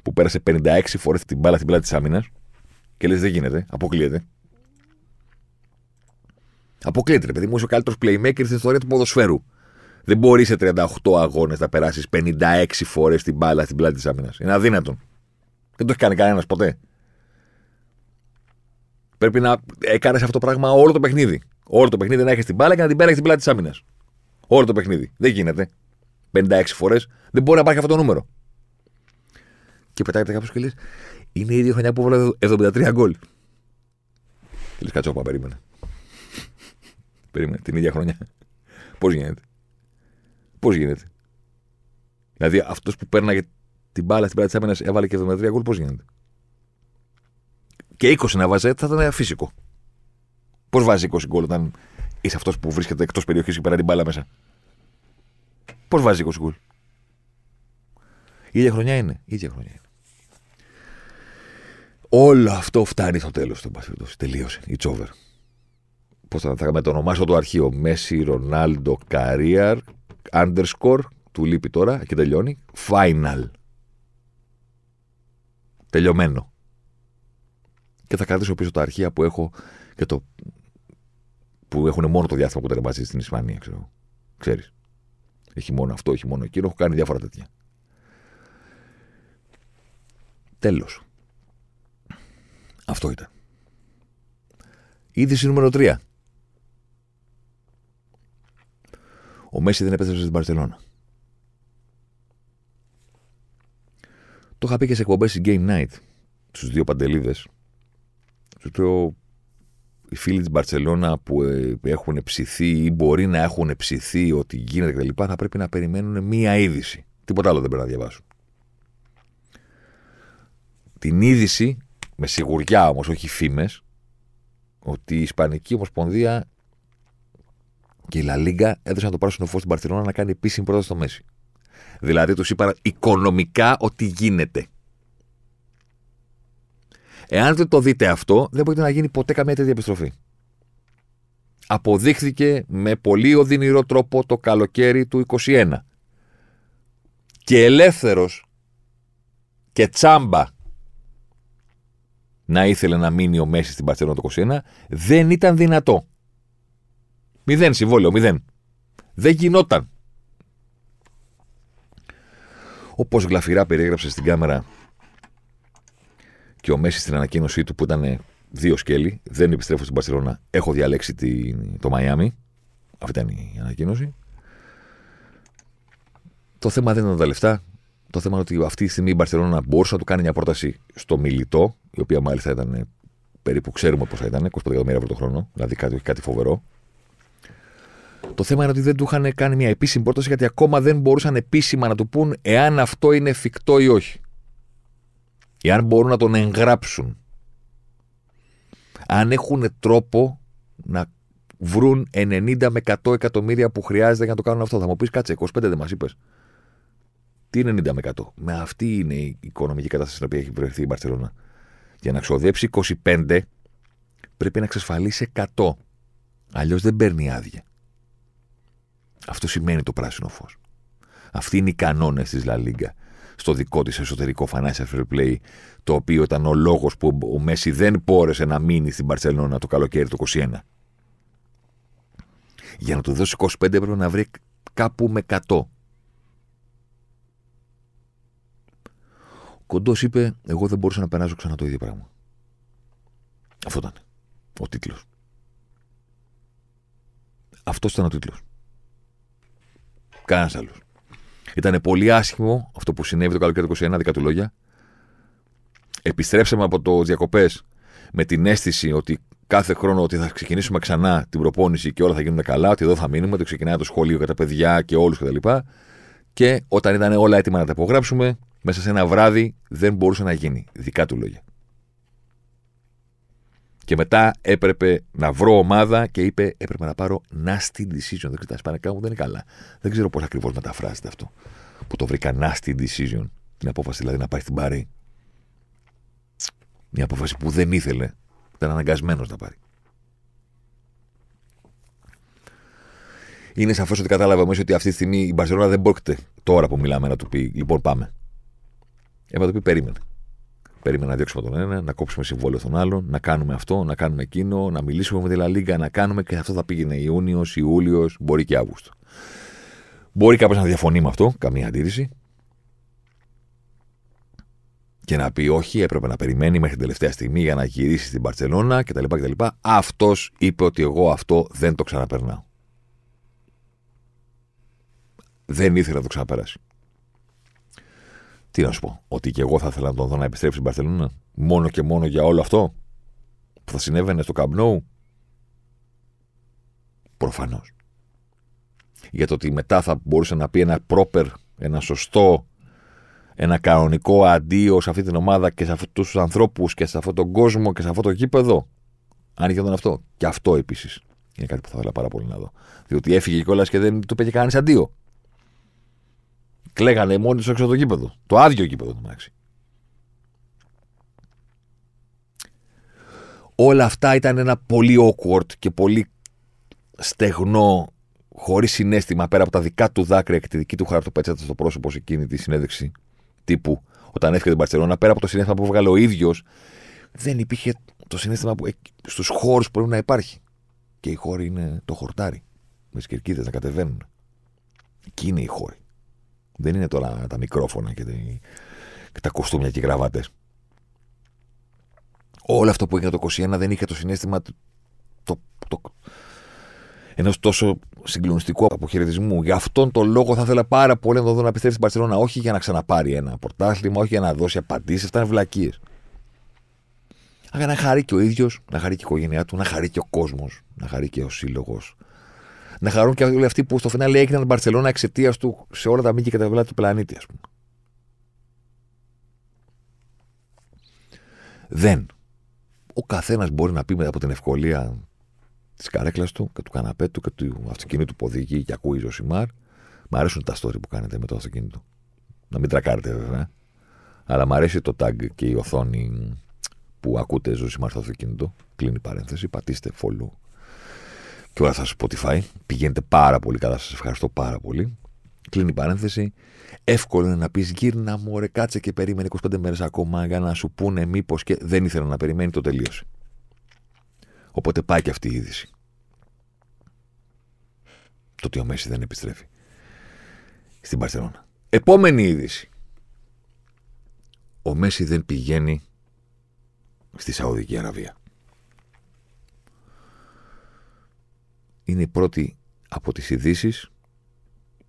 Που πέρασε 56 φορές την μπάλα στην πλάτη της άμυνας και λες δεν γίνεται, αποκλείεται. Αποκλείεται, παιδί μου, είσαι ο καλύτερος playmaker στην ιστορία του ποδοσφαίρου. Δεν μπορείς σε 38 αγώνες να περάσεις 56 φορές την μπάλα στην πλάτη της άμυνας. Είναι αδύνατον. Δεν το έχει κάνει κανένας ποτέ. Πρέπει να έκανες αυτό το πράγμα όλο το παιχνίδι. Όλο το παιχνίδι να έχεις την μπάλα και να την πέρασε στην πλάτη της άμυνας. Όλο το παιχνίδι. Δεν γίνεται. 56 φορές. Δεν μπορεί να υπάρχει αυτό το νούμερο. Και πετάγεται κάποιο και λες: Είναι η ίδια χρονιά που έβαλε 73 γκολ. Και λε: Κατσόπα, περίμενε. περίμενε. Την ίδια χρονιά. Πώς γίνεται; Πώς γίνεται; Δηλαδή αυτός που παίρναγε την μπάλα στην πλάτη της άμυνας έβαλε και 73 γκολ, πώς γίνεται; Και 20 να βάζει θα ήταν φυσικό. Πώς βάζει 20 γκολ όταν είσαι αυτός που βρίσκεται εκτός περιοχής και περνάει την μπάλα μέσα; Πώς βάζει 20 γκολ; Η ίδια χρονιά είναι. Η ίδια χρονιά είναι. Όλο αυτό φτάνει στο τέλος του Τελείωσε. Η τσόβερ. Πώς θα, θα μετονομάσω το αρχείο. Μέση, Ρονάλντο, Καρίαρ, underscore, του λείπει τώρα και τελειώνει. Final. Τελειωμένο. Και θα κρατήσω πίσω τα αρχεία που έχω και το. που έχουν μόνο το διάστημα που τερματίζει στην Ισπανία, ξέρω. Ξέρεις. Έχει μόνο αυτό, έχει μόνο εκείνο. Έχω κάνει διάφορα τέτοια. Τέλος. Αυτό ήταν. Είδηση νούμερο 3. Ο Μέση δεν επέστρεψε στην Παρσελώνα. Το είχα πει και σε εκπομπές στην Game Night στους δύο παντελίδες. Τους λέω οι φίλοι της Μπαρσελόνα που ε, έχουν ψηθεί ή μπορεί να έχουν ψηθεί ότι γίνεται κτλ. θα πρέπει να περιμένουν μία είδηση. Τίποτα άλλο δεν πρέπει να διαβάσουν. Την είδηση, με σιγουριά όμως, όχι φήμες, ότι η Ισπανική Ομοσπονδία και η Λα Λίγκα έδωσαν το πράσινο φως στην Παρσελόνα να κάνει επίσημη πρόταση στο Μέση. Δηλαδή τους είπαν οικονομικά ότι γίνεται. Εάν δεν το δείτε αυτό, δεν μπορείτε να γίνει ποτέ καμία τέτοια επιστροφή. Αποδείχθηκε με πολύ οδυνηρό τρόπο το καλοκαίρι του 21. Και ελεύθερος και τσάμπα να ήθελε να μείνει ο Μέση στην Παρσελόνα το 21, δεν ήταν δυνατό. Μηδέν συμβόλαιο, μηδέν. Δεν γινόταν. Όπως γλαφυρά περιέγραψε στην κάμερα και ο Μέση στην ανακοίνωσή του που ήταν δύο σκέλη, δεν επιστρέφω στην Παρσελόνα, έχω διαλέξει τη, το Μαϊάμι. Αυτή ήταν η ανακοίνωση. Το θέμα δεν ήταν τα λεφτά. Το θέμα είναι ότι αυτή τη στιγμή η Μπαρσελόνα μπορούσε να του κάνει μια πρόταση στο μιλητό, η οποία μάλιστα ήταν περίπου ξέρουμε πώς θα ήταν, 25 εκατομμύρια ευρώ το χρόνο, δηλαδή κάτι, κάτι φοβερό. Το θέμα είναι ότι δεν του είχαν κάνει μια επίσημη πρόταση γιατί ακόμα δεν μπορούσαν επίσημα να του πούν εάν αυτό είναι εφικτό ή όχι. Εάν μπορούν να τον εγγράψουν. Αν έχουν τρόπο να βρουν 90 με 100 εκατομμύρια που χρειάζεται για να το κάνουν αυτό. Θα μου πεις κάτσε, 25 δεν μας είπες. Τι είναι 90 με 100. Με αυτή είναι η οικονομική κατάσταση στην οποία έχει βρεθεί η Μπαρσελόνα. Για να ξοδέψει 25 πρέπει να εξασφαλίσει 100. Αλλιώς δεν παίρνει άδεια. Αυτό σημαίνει το πράσινο φως. Αυτοί είναι οι κανόνες της Λα Λίγκα στο δικό της εσωτερικό financial fair play, το οποίο ήταν ο λόγος που ο Μέση δεν μπόρεσε να μείνει στην Παρσελόνα το καλοκαίρι του 2021. Για να του δώσει 25 έπρεπε να βρει κάπου με 100. Κοντός είπε: Εγώ δεν μπορούσα να περάσω ξανά το ίδιο πράγμα. Αυτό ήταν ο τίτλος. Αυτός ήταν ο τίτλος. Κανένας άλλος. Ήταν πολύ άσχημο αυτό που συνέβη το καλοκαίρι του 21, δικά του λόγια. Επιστρέψαμε από το διακοπές με την αίσθηση ότι κάθε χρόνο ότι θα ξεκινήσουμε ξανά την προπόνηση και όλα θα γίνουν καλά, ότι εδώ θα μείνουμε, ότι ξεκινάει το σχολείο για τα παιδιά και όλους κτλ. Και, και όταν ήταν όλα έτοιμα να τα υπογράψουμε, μέσα σε ένα βράδυ δεν μπορούσε να γίνει. Δικά του λόγια. Και μετά έπρεπε να βρω ομάδα και είπε: Έπρεπε να πάρω nasty decision. Δεν ξέρω, τα ισπανικά μου δεν είναι καλά. Δεν ξέρω πώς ακριβώς μεταφράζεται αυτό. Που το βρήκα nasty decision. Την απόφαση δηλαδή να πάει στην Παρή. Μια απόφαση που δεν ήθελε. Ήταν αναγκασμένος να πάρει. Είναι σαφώ ότι κατάλαβε μέσα ότι αυτή τη στιγμή η Μπαρσελόνα δεν πρόκειται τώρα που μιλάμε να του πει: Λοιπόν, πάμε. Έπρεπε να του πει: Περίμενε. Περίμενε να διώξουμε τον ένα, να κόψουμε συμβόλαιο τον άλλον, να κάνουμε αυτό, να κάνουμε εκείνο, να μιλήσουμε με τη Λα Λίγκα, να κάνουμε και αυτό θα πήγαινε Ιούνιος, Ιούλιος, μπορεί και Αύγουστο. Μπορεί κάποιος να διαφωνεί με αυτό, καμία αντίρρηση. Και να πει όχι, έπρεπε να περιμένει μέχρι την τελευταία στιγμή για να γυρίσει στην Παρσελώνα κτλ. κτλ. Αυτός είπε ότι εγώ αυτό δεν το ξαναπερνάω. Δεν ήθελα να το ξαναπεράσει. Τι να σου πω, ότι και εγώ θα ήθελα να τον δω να επιστρέψει στην Παρσελόνα. Μόνο και μόνο για όλο αυτό που θα συνέβαινε στο Καμπνόου. Προφανώς. Για το ότι μετά θα μπορούσε να πει ένα proper, ένα σωστό, ένα κανονικό αντίο σε αυτή την ομάδα και σε αυτούς τους ανθρώπους και σε αυτόν τον κόσμο και σε αυτό το γήπεδο. Αν είχε αυτό. Και αυτό επίσης είναι κάτι που θα ήθελα πάρα πολύ να δω. Διότι έφυγε κιόλας και δεν του πήγε κανείς αντίο. Κλέγανε μόνοι τους έξω από το γήπεδο. Το άδειο γήπεδο του μεταξύ. Όλα αυτά ήταν ένα πολύ awkward και πολύ στεγνό, χωρίς συνέστημα πέρα από τα δικά του δάκρυα και τη δική του χαρτοπετσέτα στο πρόσωπο σε εκείνη τη συνέντευξη τύπου όταν έφυγε την Παρσελόνα, πέρα από το συνέστημα που βγάλε ο ίδιος, δεν υπήρχε το συνέστημα που στους χώρους που πρέπει να υπάρχει. Και οι χώροι είναι το χορτάρι. Με τις κερκίδες να κατεβαίνουν. Εκεί είναι οι χώροι. Δεν είναι τώρα τα μικρόφωνα και, και τα κοστούμια και οι γραβάτες. Όλο αυτό που έγινε το 21 δεν είχε το συνέστημα το, το, το, ενός τόσο συγκλονιστικού αποχαιρετισμού. Γι' αυτόν τον λόγο θα ήθελα πάρα πολύ να το δω να επιστρέψει στην Παρσελόνα. Όχι για να ξαναπάρει ένα πορτάθλημα, όχι για να δώσει απαντήσεις. Αυτά είναι βλακίες. Αλλά να χαρεί και ο ίδιος, να χαρεί και η οικογένειά του, να χαρεί και ο κόσμος, να χαρεί και ο σύλλογος, να χαρούν και όλοι αυτοί που στο φινάλε έγιναν την Παρσελόνα εξαιτίας του σε όλα τα μήκη και τα βλάτα του πλανήτη, ας πούμε. Δεν. Ο καθένας μπορεί να πει μετά από την ευκολία της καρέκλας του και του καναπέ του και του αυτοκινήτου που οδηγεί και ακούει Ζωσιμάρ. Μ' αρέσουν τα story που κάνετε με το αυτοκίνητο. Να μην τρακάρετε βέβαια. Αλλά μ' αρέσει το tag και η οθόνη που ακούτε Ζωσιμάρ στο αυτοκίνητο. Κλείνει παρένθεση. Πατήστε follow και όλα στα Spotify. Πηγαίνετε πάρα πολύ καλά. Σας ευχαριστώ πάρα πολύ. Κλείνει η παρένθεση. Εύκολο είναι να πεις γύρνα μου, ωραία, κάτσε και περίμενε 25 μέρες ακόμα για να σου πούνε μήπως και δεν ήθελα να περιμένει, το τελείωσε. Οπότε πάει και αυτή η είδηση. Το ότι ο Μέση δεν επιστρέφει στην Παρσελόνα. Επόμενη είδηση. Ο Μέση δεν πηγαίνει στη Σαουδική Αραβία. Είναι η πρώτη από τις ειδήσεις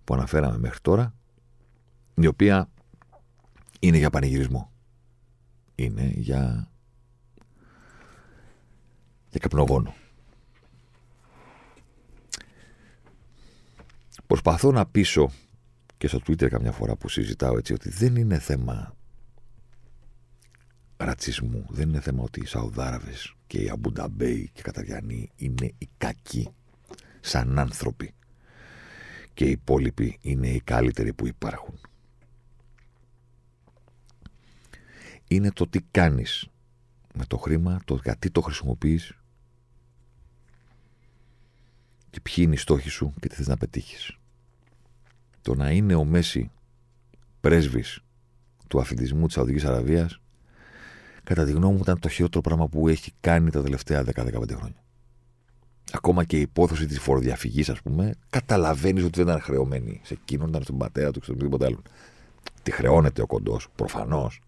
που αναφέραμε μέχρι τώρα, η οποία είναι για πανηγυρισμό. Είναι για, για καπνογόνο. Προσπαθώ να πείσω και στο Twitter καμιά φορά που συζητάω έτσι ότι δεν είναι θέμα ρατσισμού. Δεν είναι θέμα ότι οι Σαουδάραβες και οι Αμπουνταμπέοι και οι Καταριανοί είναι οι κακοί σαν άνθρωποι. Και οι υπόλοιποι είναι οι καλύτεροι που υπάρχουν. Είναι το τι κάνεις με το χρήμα, το γιατί το χρησιμοποιείς και ποιοι είναι οι στόχοι σου και τι θες να πετύχεις. Το να είναι ο Μέσι πρέσβης του αφεντισμού της Σαουδικής Αραβίας κατά τη γνώμη μου ήταν το χειρότερο πράγμα που έχει κάνει τα τελευταία 10-15 χρόνια. Ακόμα και η υπόθεση της φοροδιαφυγής, ας πούμε, καταλαβαίνεις ότι δεν ήταν χρεωμένη σε εκείνον, ήταν στον πατέρα του και στον οτιδήποτε άλλο. Τη χρεώνεται ο κοντός, προφανώς.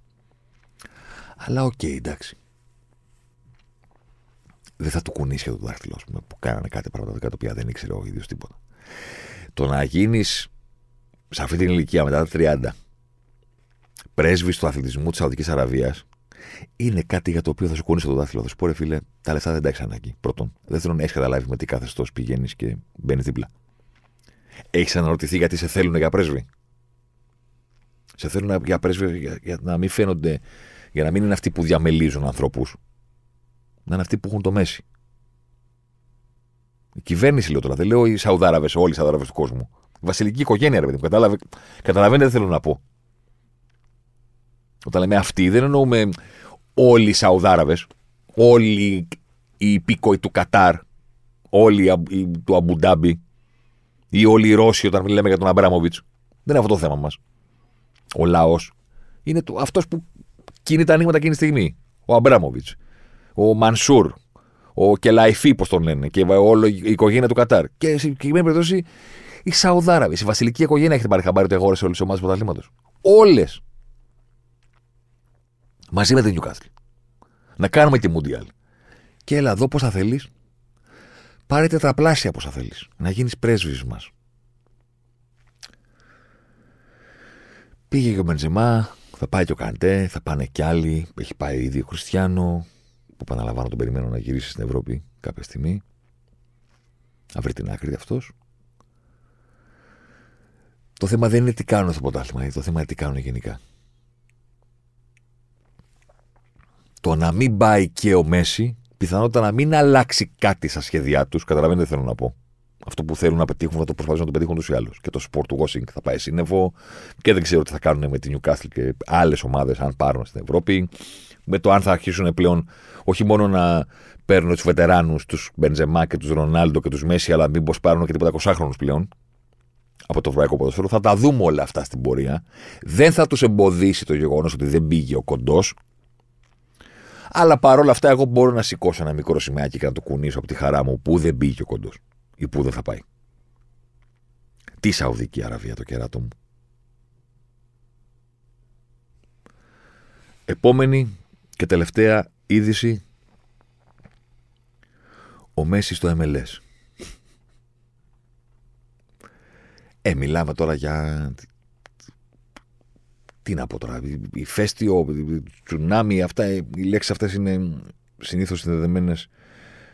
Αλλά OK, okay, εντάξει. Δεν θα του κουνήσει και το δάχτυλο, ας πούμε, που κάνανε κάτι πραγματικά τα οποία δεν ήξερε ο ίδιος τίποτα. Το να γίνεις σε αυτή την ηλικία μετά τα 30 πρέσβης του αθλητισμού της Σαουδικής Αραβίας είναι κάτι για το οποίο θα σου κούνησε το δάχτυλο. Θα σου πω, ρε φίλε, τα λεφτά δεν τα έχεις ανάγκη. Πρώτον. Δεύτερον, έχεις καταλάβει με τι καθεστώ πηγαίνεις και μπαίνεις δίπλα. Έχεις αναρωτηθεί γιατί σε θέλουν για πρέσβη; Σε θέλουν για πρέσβη για, για, να μην φαίνονται, για να μην είναι αυτοί που διαμελίζουν ανθρώπους. Να είναι αυτοί που έχουν το μέση. Η κυβέρνηση λέω τώρα, δεν λέω οι Σαουδάραβες, όλοι οι Σαουδάραβες του κόσμου. Η βασιλική οικογένεια, ρε παιδί μου. Καταλαβαίνετε τι θέλω να πω. Όταν λέμε αυτοί, δεν εννοούμε όλοι οι Σαουδάραβες, όλοι οι υπήκοοι του Κατάρ, όλοι οι του Αμπουντάμπι ή όλοι οι Ρώσοι όταν λέμε για τον Αμπράμοβιτς. Δεν είναι αυτό το θέμα μας. Ο λαός είναι αυτός που κινεί τα ανοίγματα εκείνη τη στιγμή. Ο Αμπράμοβιτς, ο Μανσούρ, ο Κελαϊφή, πώς τον λένε, και όλη η οικογένεια του Κατάρ. Και σε συγκεκριμένη περίπτωση οι Σαουδάραβες, η βασιλική οικογένεια έχετε πάρει χαμπάρι ότι αγόρασε όλες τις ομάδες πρωταθλήματος. Όλες μαζί με την Newcastle. Να κάνουμε τη Mundial. Και έλα εδώ πώς θα θέλεις. Πάρε τετραπλάσια πώς θα θέλεις. Να γίνεις πρέσβης μας. Πήγε και ο Μπεντζεμά, θα πάει και ο Καντέ, θα πάνε κι άλλοι. Έχει πάει ήδη ο Χριστιανό, που επαναλαμβάνω τον περιμένω να γυρίσει στην Ευρώπη κάποια στιγμή. Να βρει την άκρη αυτός. Το θέμα δεν είναι τι κάνουν στο ποτάθλημα, το θέμα είναι τι κάνουν γενικά. Το να μην πάει και ο Μέση, πιθανότητα να μην αλλάξει κάτι στα σχέδιά τους. Καταλαβαίνετε τι θέλω να πω. Αυτό που θέλουν να πετύχουν θα το προσπαθήσουν να το πετύχουν του ή άλλου. Και το sport του washing θα πάει σύννεφο και δεν ξέρω τι θα κάνουν με την Newcastle και άλλες ομάδες αν πάρουν στην Ευρώπη. Με το αν θα αρχίσουν πλέον όχι μόνο να παίρνουν τους βετεράνους, τους Μπενζεμά και τους Ρονάλντο και τους Μέση, αλλά μήπως πάρουν και τίποτα 20 χρόνου πλέον από το ευρωπαϊκό ποδοσφαίρο. Θα τα δούμε όλα αυτά στην πορεία. Δεν θα τους εμποδίσει το γεγονός ότι δεν πήγε ο κοντός. Αλλά παρόλα αυτά, εγώ μπορώ να σηκώσω ένα μικρό σημαίακι και να το κουνήσω από τη χαρά μου που δεν μπήκε ο κοντός ή που δεν θα πάει. Τι Σαουδική Αραβία το κεράτο μου. Επόμενη και τελευταία είδηση. Ο Μέση στο MLS. Ε, μιλάμε τώρα για τι να πω τώρα, ηφαίστειο, τσουνάμι, αυτά, οι λέξεις αυτές είναι συνήθως συνδεδεμένες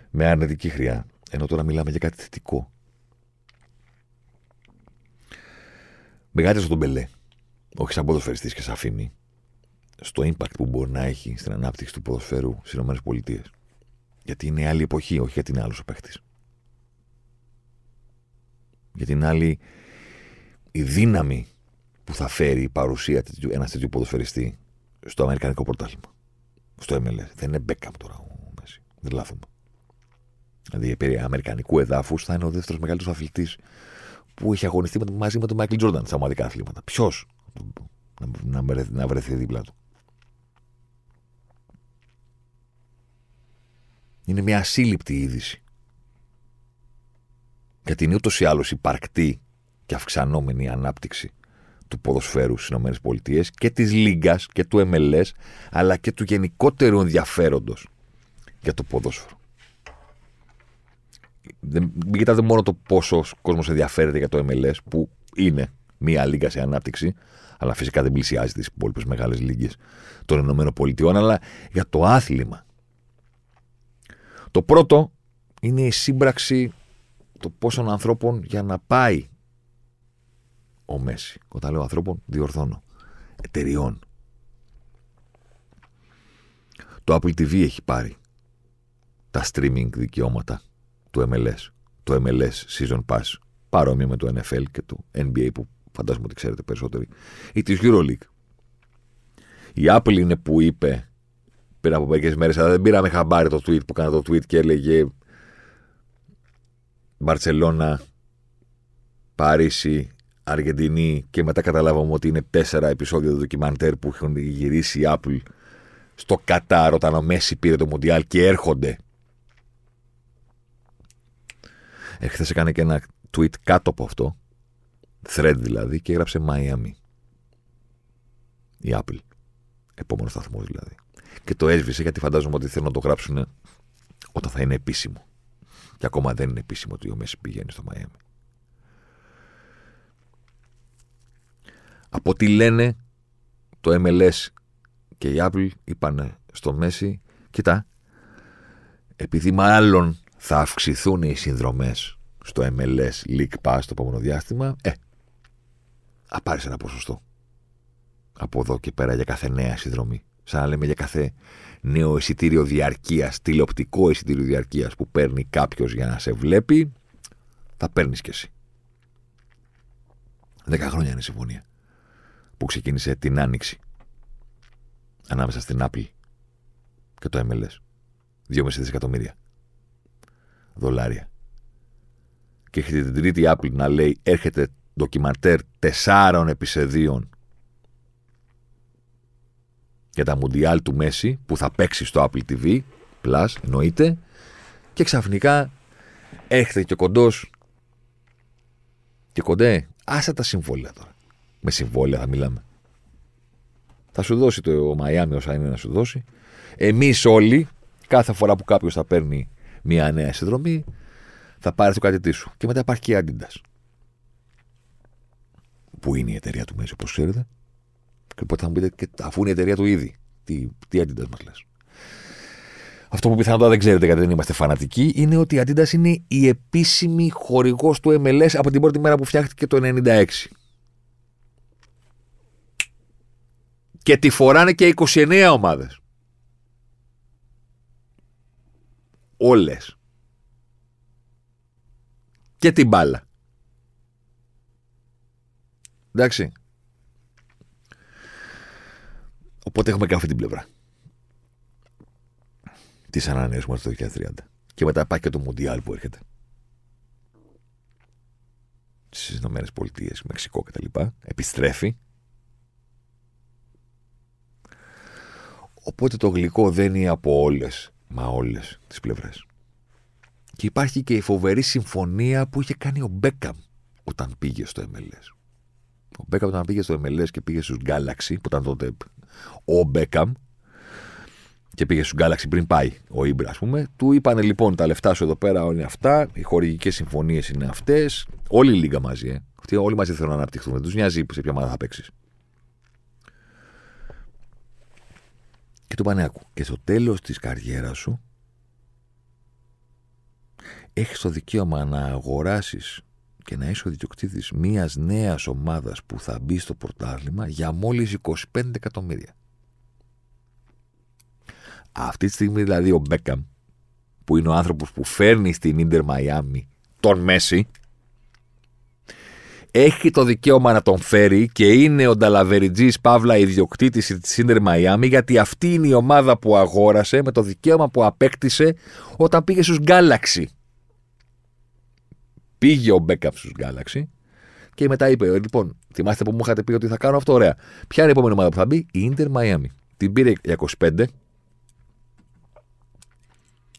με αρνητική χρειά. Ενώ τώρα μιλάμε για κάτι θετικό. Μεγάτε στον Μπελέ, όχι σαν ποδοσφαιριστής και σαν φήμη, στο impact που μπορεί να έχει στην ανάπτυξη του ποδοσφαίρου στις ΗΠΑ. Γιατί είναι άλλη εποχή, όχι γιατί είναι άλλος ο παίχτη. Γιατί είναι άλλη η δύναμη που θα φέρει η παρουσία ένας τέτοιου ποδοσφαιριστή στο Αμερικανικό πρωτάθλημα. Στο MLS. Δεν είναι Μπέκαμ τώρα ο Μέση. Δεν λάθουμε. Δηλαδή περί Αμερικανικού εδάφους θα είναι ο δεύτερος μεγαλύτερος αθλητής που έχει αγωνιστεί μαζί με τον Μάικλ Τζόρνταν στα ομαδικά αθλήματα. Ποιος να, να, να βρεθεί δίπλα του. Είναι μια ασύλληπτη είδηση. Γιατί είναι ούτως ή άλλως υπαρκτή και αυξανόμενη ανάπτυξη του ποδοσφαίρου στις ΗΠΑ και της Λίγκας και του MLS, αλλά και του γενικότερου ενδιαφέροντος για το ποδόσφαιρο. Δεν, μην κοιτάτε μόνο το πόσο κόσμος ενδιαφέρεται για το MLS, που είναι μία λίγα σε ανάπτυξη, αλλά φυσικά δεν πλησιάζει τις υπόλοιπες μεγάλες λίγε των ΗΠΑ, αλλά για το άθλημα. Το πρώτο είναι η σύμπραξη των πόσων ανθρώπων για να πάει ο Μέση. Όταν λέω ανθρώπων, διορθώνω. Εταιριών. Το Apple TV έχει πάρει τα streaming δικαιώματα του MLS. Το MLS Season Pass. Παρόμοιο με το NFL και το NBA που φαντάζομαι ότι ξέρετε περισσότεροι. Ή της EuroLeague. Η Apple είναι που είπε πριν από μερικές μέρες, αλλά δεν πήραμε χαμπάρι το tweet που κάνα το tweet και έλεγε Μπαρσελόνα, Παρίσι, Αργεντινή και μετά καταλάβαμε ότι είναι τέσσερα επεισόδια του ντοκιμαντέρ που έχουν γυρίσει η Apple στο Κατάρ όταν ο Μέση πήρε το Μουντιάλ και έρχονται Εχθές έκανε και ένα tweet κάτω από αυτό, thread δηλαδή, και έγραψε Miami. Η Apple. Επόμενος σταθμός δηλαδή. Και το έσβησε γιατί φαντάζομαι ότι θέλουν να το γράψουν όταν θα είναι επίσημο. Και ακόμα δεν είναι επίσημο ότι ο Μέση πηγαίνει στο Miami. Από ό,τι λένε το MLS και η Apple είπαν στο Μέση, κοιτά, επειδή μάλλον θα αυξηθούν οι συνδρομές στο MLS League Pass το επόμενο διάστημα, ε, θα πάρεις ένα ποσοστό. Από εδώ και πέρα για κάθε νέα συνδρομή. Σαν να λέμε για κάθε νέο εισιτήριο διαρκείας, τηλεοπτικό εισιτήριο διαρκείας που παίρνει κάποιος για να σε βλέπει, θα παίρνεις κι εσύ. Δέκα χρόνια είναι η συμφωνία που ξεκίνησε την άνοιξη ανάμεσα στην Apple και το MLS. 2,5 δισεκατομμύρια δολάρια. Και έχετε την τρίτη Apple να λέει έρχεται ντοκιμαντέρ τεσσάρων επεισοδίων για τα Μουντιάλ του Μέση που θα παίξει στο Apple TV Plus, εννοείται. Και ξαφνικά έρχεται και ο κοντός. Και κοντέ, άσε τα συμβόλαια τώρα. Με συμβόλαια θα μιλάμε. Θα σου δώσει το Μαϊάμι όσα είναι να σου δώσει. Εμείς όλοι, κάθε φορά που κάποιος θα παίρνει μια νέα συνδρομή, θα πάρει το κάτι σου. Και μετά υπάρχει και η Adidas. Που είναι η εταιρεία του Μέση, όπως ξέρετε. Και οπότε θα μου πείτε, αφού είναι η εταιρεία του ήδη, τι, τι Adidas μας λες. Αυτό που πιθανότατα δεν ξέρετε γιατί δεν είμαστε φανατικοί είναι ότι η Adidas είναι η επίσημη χορηγός του MLS από την πρώτη μέρα που φτιάχτηκε το 1996. Και τη φοράνε και 29 ομάδες. Όλες. Και την μπάλα. Εντάξει. Οπότε έχουμε και αυτή την πλευρά. Τι ανανέωσης το 2030. Και μετά πάει και το Μουντιάλ που έρχεται. Στις Ηνωμένες Πολιτείες, Μεξικό κτλ. Επιστρέφει. Οπότε το γλυκό δεν είναι από όλες, μα όλες τις πλευρές. Και υπάρχει και η φοβερή συμφωνία που είχε κάνει ο Μπέκαμ όταν πήγε στο MLS. Ο Μπέκαμ όταν πήγε στο MLS και πήγε στους Galaxy, που ήταν τότε ο Μπέκαμ, και πήγε στους Galaxy πριν πάει ο Ήμπρα, ας πούμε, του είπαν λοιπόν τα λεφτά σου εδώ πέρα είναι αυτά, οι χορηγικές συμφωνίες είναι αυτές, όλη η λίγα μαζί. Ε. Αυτοί όλοι μαζί θέλουν να αναπτυχθούν. Δεν τους νοιάζει σε ποια ομάδα θα παίξεις. Και του είπαν, άκου, και στο τέλος της καριέρας σου έχεις το δικαίωμα να αγοράσεις και να είσαι ο διοκτήτη μιας νέας ομάδας που θα μπει στο πρωτάθλημα για μόλις 25 εκατομμύρια. Αυτή τη στιγμή δηλαδή ο Μπέκαμ, που είναι ο άνθρωπος που φέρνει στην Ιντερ Μαϊάμι τον Μέση, έχει το δικαίωμα να τον φέρει και είναι ο Νταλαβεριτζής Παύλα ιδιοκτήτης της Ιντερ Μαϊάμι, γιατί αυτή είναι η ομάδα που αγόρασε με το δικαίωμα που απέκτησε όταν πήγε στους Γκάλαξη. Πήγε ο Μπέκαμ στους Galaxy και μετά είπε: Λοιπόν, θυμάστε που μου είχατε πει ότι θα κάνω αυτό, ωραία. Ποια είναι η επόμενη ομάδα που θα μπει, η Inter Miami. Την πήρε για 25.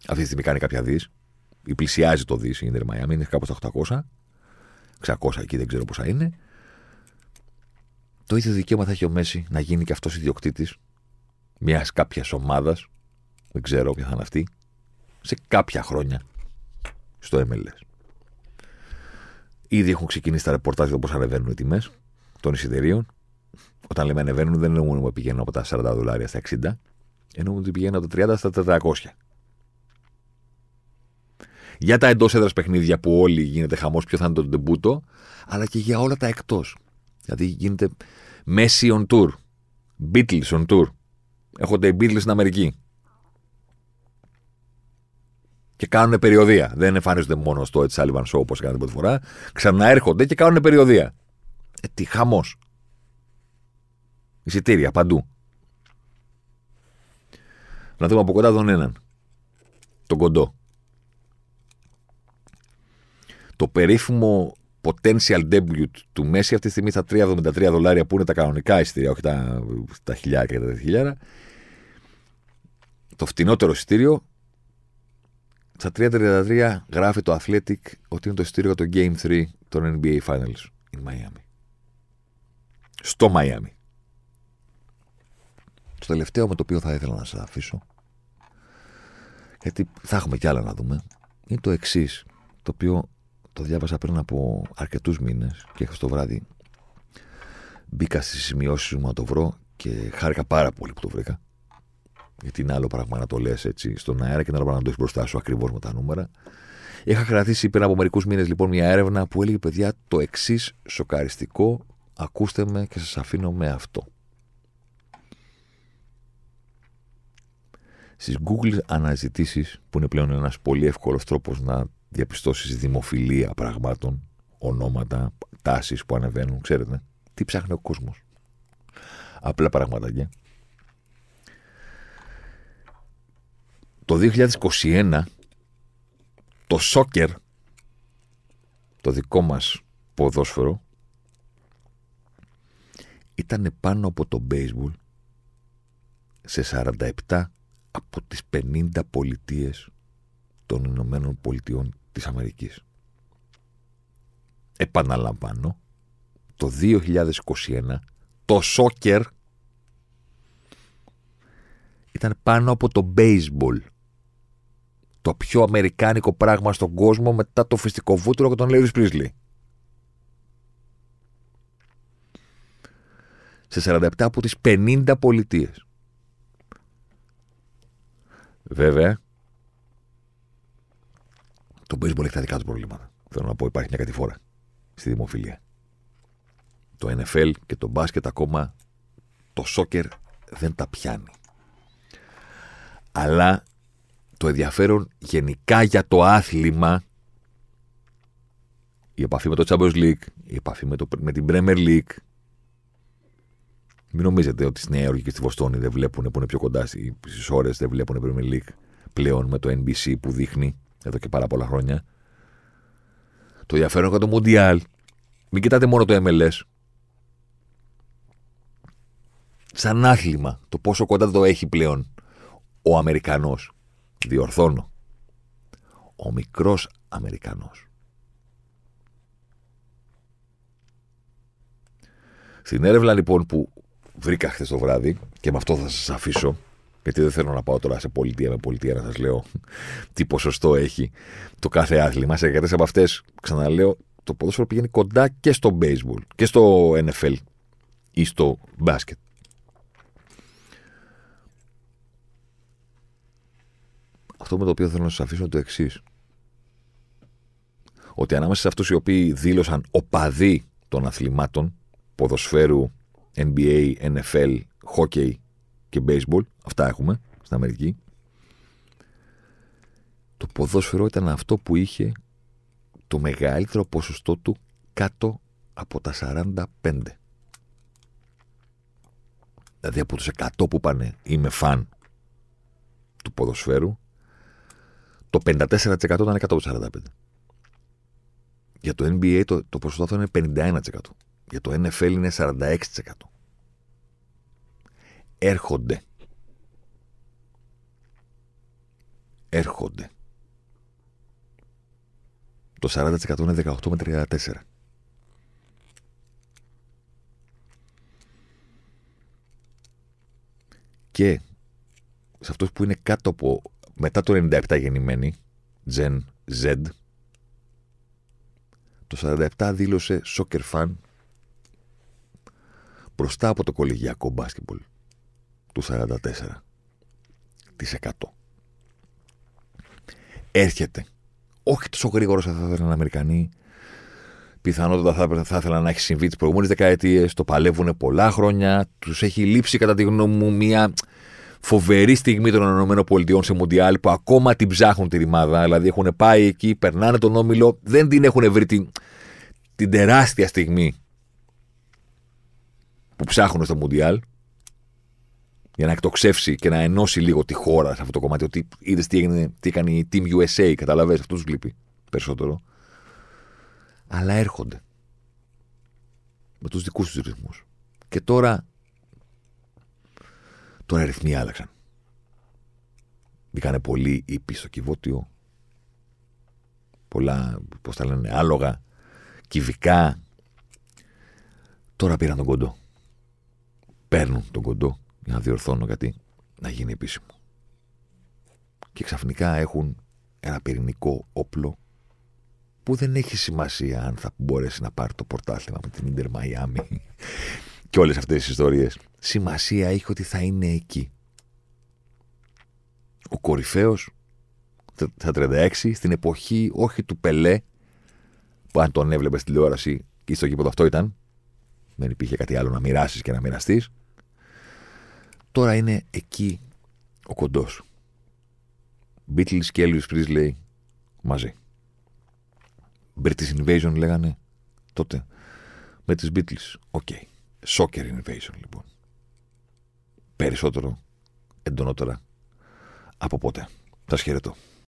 Αυτή τη στιγμή κάνει κάποια δις. Η πλησιάζει το δις η Inter Miami, είναι κάπου στα 800. 600 εκεί δεν ξέρω πόσα είναι. Το ίδιο δικαίωμα θα έχει ο Μέση να γίνει και αυτός ιδιοκτήτης μιας κάποιας ομάδας. Δεν ξέρω ποια θα είναι αυτή. Σε κάποια χρόνια στο MLS. Ήδη έχουν ξεκινήσει τα ρεπορτάζ για πώς ανεβαίνουν οι τιμές των εισιτηρίων. Όταν λέμε ανεβαίνουν, δεν εννοούμε ότι πηγαίνουν από τα 40 δολάρια στα 60. Εννοούμε ότι πηγαίνουν από τα 30 στα 400. Για τα εντός έδρας παιχνίδια που όλοι γίνεται χαμός, ποιο θα είναι το ντεμπούτο, αλλά και για όλα τα εκτός. Δηλαδή γίνεται Messi on tour, Beatles on tour. Έχονται οι Beatles στην Αμερική και κάνουν περιοδία. Δεν εμφανίζονται μόνο στο Ed Sullivan Show όπως έκαναν την πρώτη φορά. Ξαναέρχονται και κάνουν περιοδία. Ε, τι χαμός. Εισιτήρια παντού. Να δούμε από κοντά τον έναν. Τον κοντό. Το περίφημο potential debut του Μέση αυτή τη στιγμή στα 3,73 δολάρια που είναι τα κανονικά εισιτήρια, όχι τα, τα χιλιάρικα και τα χιλιάρα. Το φτηνότερο εισιτήριο Στα 3.33 γράφει το Athletic ότι είναι το ειστήριο για το Game 3 των NBA Finals in Miami. Στο Miami. Το τελευταίο με το οποίο θα ήθελα να σας αφήσω γιατί θα έχουμε κι άλλα να δούμε είναι το εξής, το οποίο το διάβασα πριν από αρκετούς μήνες και χθε το βράδυ μπήκα στις σημειώσεις μου να το βρω και χάρηκα πάρα πολύ που το βρήκα. Γιατί είναι άλλο πράγμα να το λες έτσι στον αέρα και είναι άλλο πράγμα να το έχεις μπροστά σου ακριβώς με τα νούμερα. Είχα κρατήσει πριν από μερικούς μήνες λοιπόν μια έρευνα που έλεγε παιδιά το εξής σοκαριστικό. Ακούστε με και σας αφήνω με αυτό. Στις Google αναζητήσεις, που είναι πλέον ένας πολύ εύκολος τρόπος να διαπιστώσεις δημοφιλία πραγμάτων, ονόματα, τάσεις που ανεβαίνουν, ξέρετε, τι ψάχνει ο κόσμος. Απλά πραγματάκια. Το 2021 το σόκερ, το δικό μας ποδόσφαιρο, ήταν πάνω από το baseball σε 47 από τις 50 πολιτείες των Ηνωμένων Πολιτειών της Αμερικής. Επαναλαμβάνω, το 2021 το σόκερ ήταν πάνω από το baseball. Το πιο αμερικάνικο πράγμα στον κόσμο μετά το φυστικό βούτυρο και τον Λέιρις Πρίσλι. Σε 47 από τις 50 πολιτείες. Βέβαια, το baseball έχει τα δικά του προβλήματα. Θέλω να πω, υπάρχει μια κατηφόρα στη δημοφιλία. Το NFL και το μπάσκετ ακόμα το σόκερ δεν τα πιάνει. Αλλά το ενδιαφέρον γενικά για το άθλημα η επαφή με το Champions League, η επαφή με, το, με την Premier League. Μην νομίζετε ότι στη Νέα Υόρκη και στη Βοστόνη δεν βλέπουν που είναι πιο κοντά στις ώρες, δεν βλέπουν Premier League πλέον με το NBC που δείχνει εδώ και πάρα πολλά χρόνια. Το ενδιαφέρον για το Mundial. Μην κοιτάτε μόνο το MLS. Σαν άθλημα, το πόσο κοντά το έχει πλέον ο Αμερικανός. Διορθώνω. Ο μικρός Αμερικανός. Στην έρευνα λοιπόν που βρήκα χθες το βράδυ και με αυτό θα σας αφήσω γιατί δεν θέλω να πάω τώρα σε πολιτεία με πολιτεία να σας λέω τι ποσοστό έχει το κάθε άθλημα. Σε αρκετέ από αυτές, ξαναλέω, το ποδόσφαιρο πηγαίνει κοντά και στο baseball και στο NFL ή στο μπάσκετ. Αυτό με το οποίο θέλω να σας αφήσω είναι το εξής. Ότι ανάμεσα σε αυτούς οι οποίοι δήλωσαν οπαδοί των αθλημάτων, ποδοσφαίρου, NBA, NFL, hockey και baseball, αυτά έχουμε στην Αμερική, το ποδόσφαιρο ήταν αυτό που είχε το μεγαλύτερο ποσοστό του κάτω από τα 45. Δηλαδή από τους 100 που πάνε είμαι φαν του ποδοσφαίρου, το 54% ήταν κάτω από τα 45. Για το NBA το, το ποσοστό αυτό είναι 51%. Για το NFL είναι 46% έρχονται. Έρχονται. Το 40% είναι 18 με 34. Και σε αυτούς που είναι κάτω από μετά το 97 γεννημένοι, Gen Z, το 47 δήλωσε soccer fan μπροστά από το κολεγιακό μπάσκετμπολ του 44%. Έρχεται. Όχι τόσο γρήγορα όσο θα ήθελαν οι Αμερικανοί. Πιθανότατα θα, θα ήθελαν να έχει συμβεί τις προηγούμενες δεκαετίες. Το παλεύουν πολλά χρόνια. Τους έχει λείψει, κατά τη γνώμη μου, μια φοβερή στιγμή των ΗΠΑ σε Μουντιάλ που ακόμα την ψάχνουν τη ρημάδα. Δηλαδή έχουν πάει εκεί, περνάνε τον όμιλο, δεν την έχουν βρει την, την τεράστια στιγμή που ψάχνουν στο Μουντιάλ για να εκτοξεύσει και να ενώσει λίγο τη χώρα σε αυτό το κομμάτι. Ότι είδες τι, έγινε, τι έκανε η Team USA, καταλαβέ, αυτό τους λείπει περισσότερο. Αλλά έρχονται με τους δικούς τους ρυθμούς. Και τώρα. Τώρα οι ρυθμοί άλλαξαν. Μπήκανε πολύ ήπιοι στο κυβότιο. πολλά, πώς τα λένε, άλογα, κυβικά. Τώρα πήραν τον κοντό. Παίρνουν τον κοντό για να διορθώνω κάτι, να γίνει επίσημο. Και ξαφνικά έχουν ένα πυρηνικό όπλο που δεν έχει σημασία αν θα μπορέσει να πάρει το πορτάθλημα με την Ιντερ Μαϊάμι και όλες αυτές τις ιστορίες. Σημασία έχει ότι θα είναι εκεί. Ο κορυφαίος στα 36 στην εποχή όχι του Πελέ που αν τον έβλεπες στην τηλεόραση και στο γήπεδο αυτό ήταν δεν υπήρχε κάτι άλλο να μοιράσεις και να μοιραστείς. Τώρα είναι εκεί ο κοντός. Beatles και Elvis Presley μαζί. British Invasion λέγανε τότε με τις Beatles. OK. Okay. Soccer Invasion λοιπόν. Περισσότερο, εντονότερα από ποτέ. Σας χαιρετώ.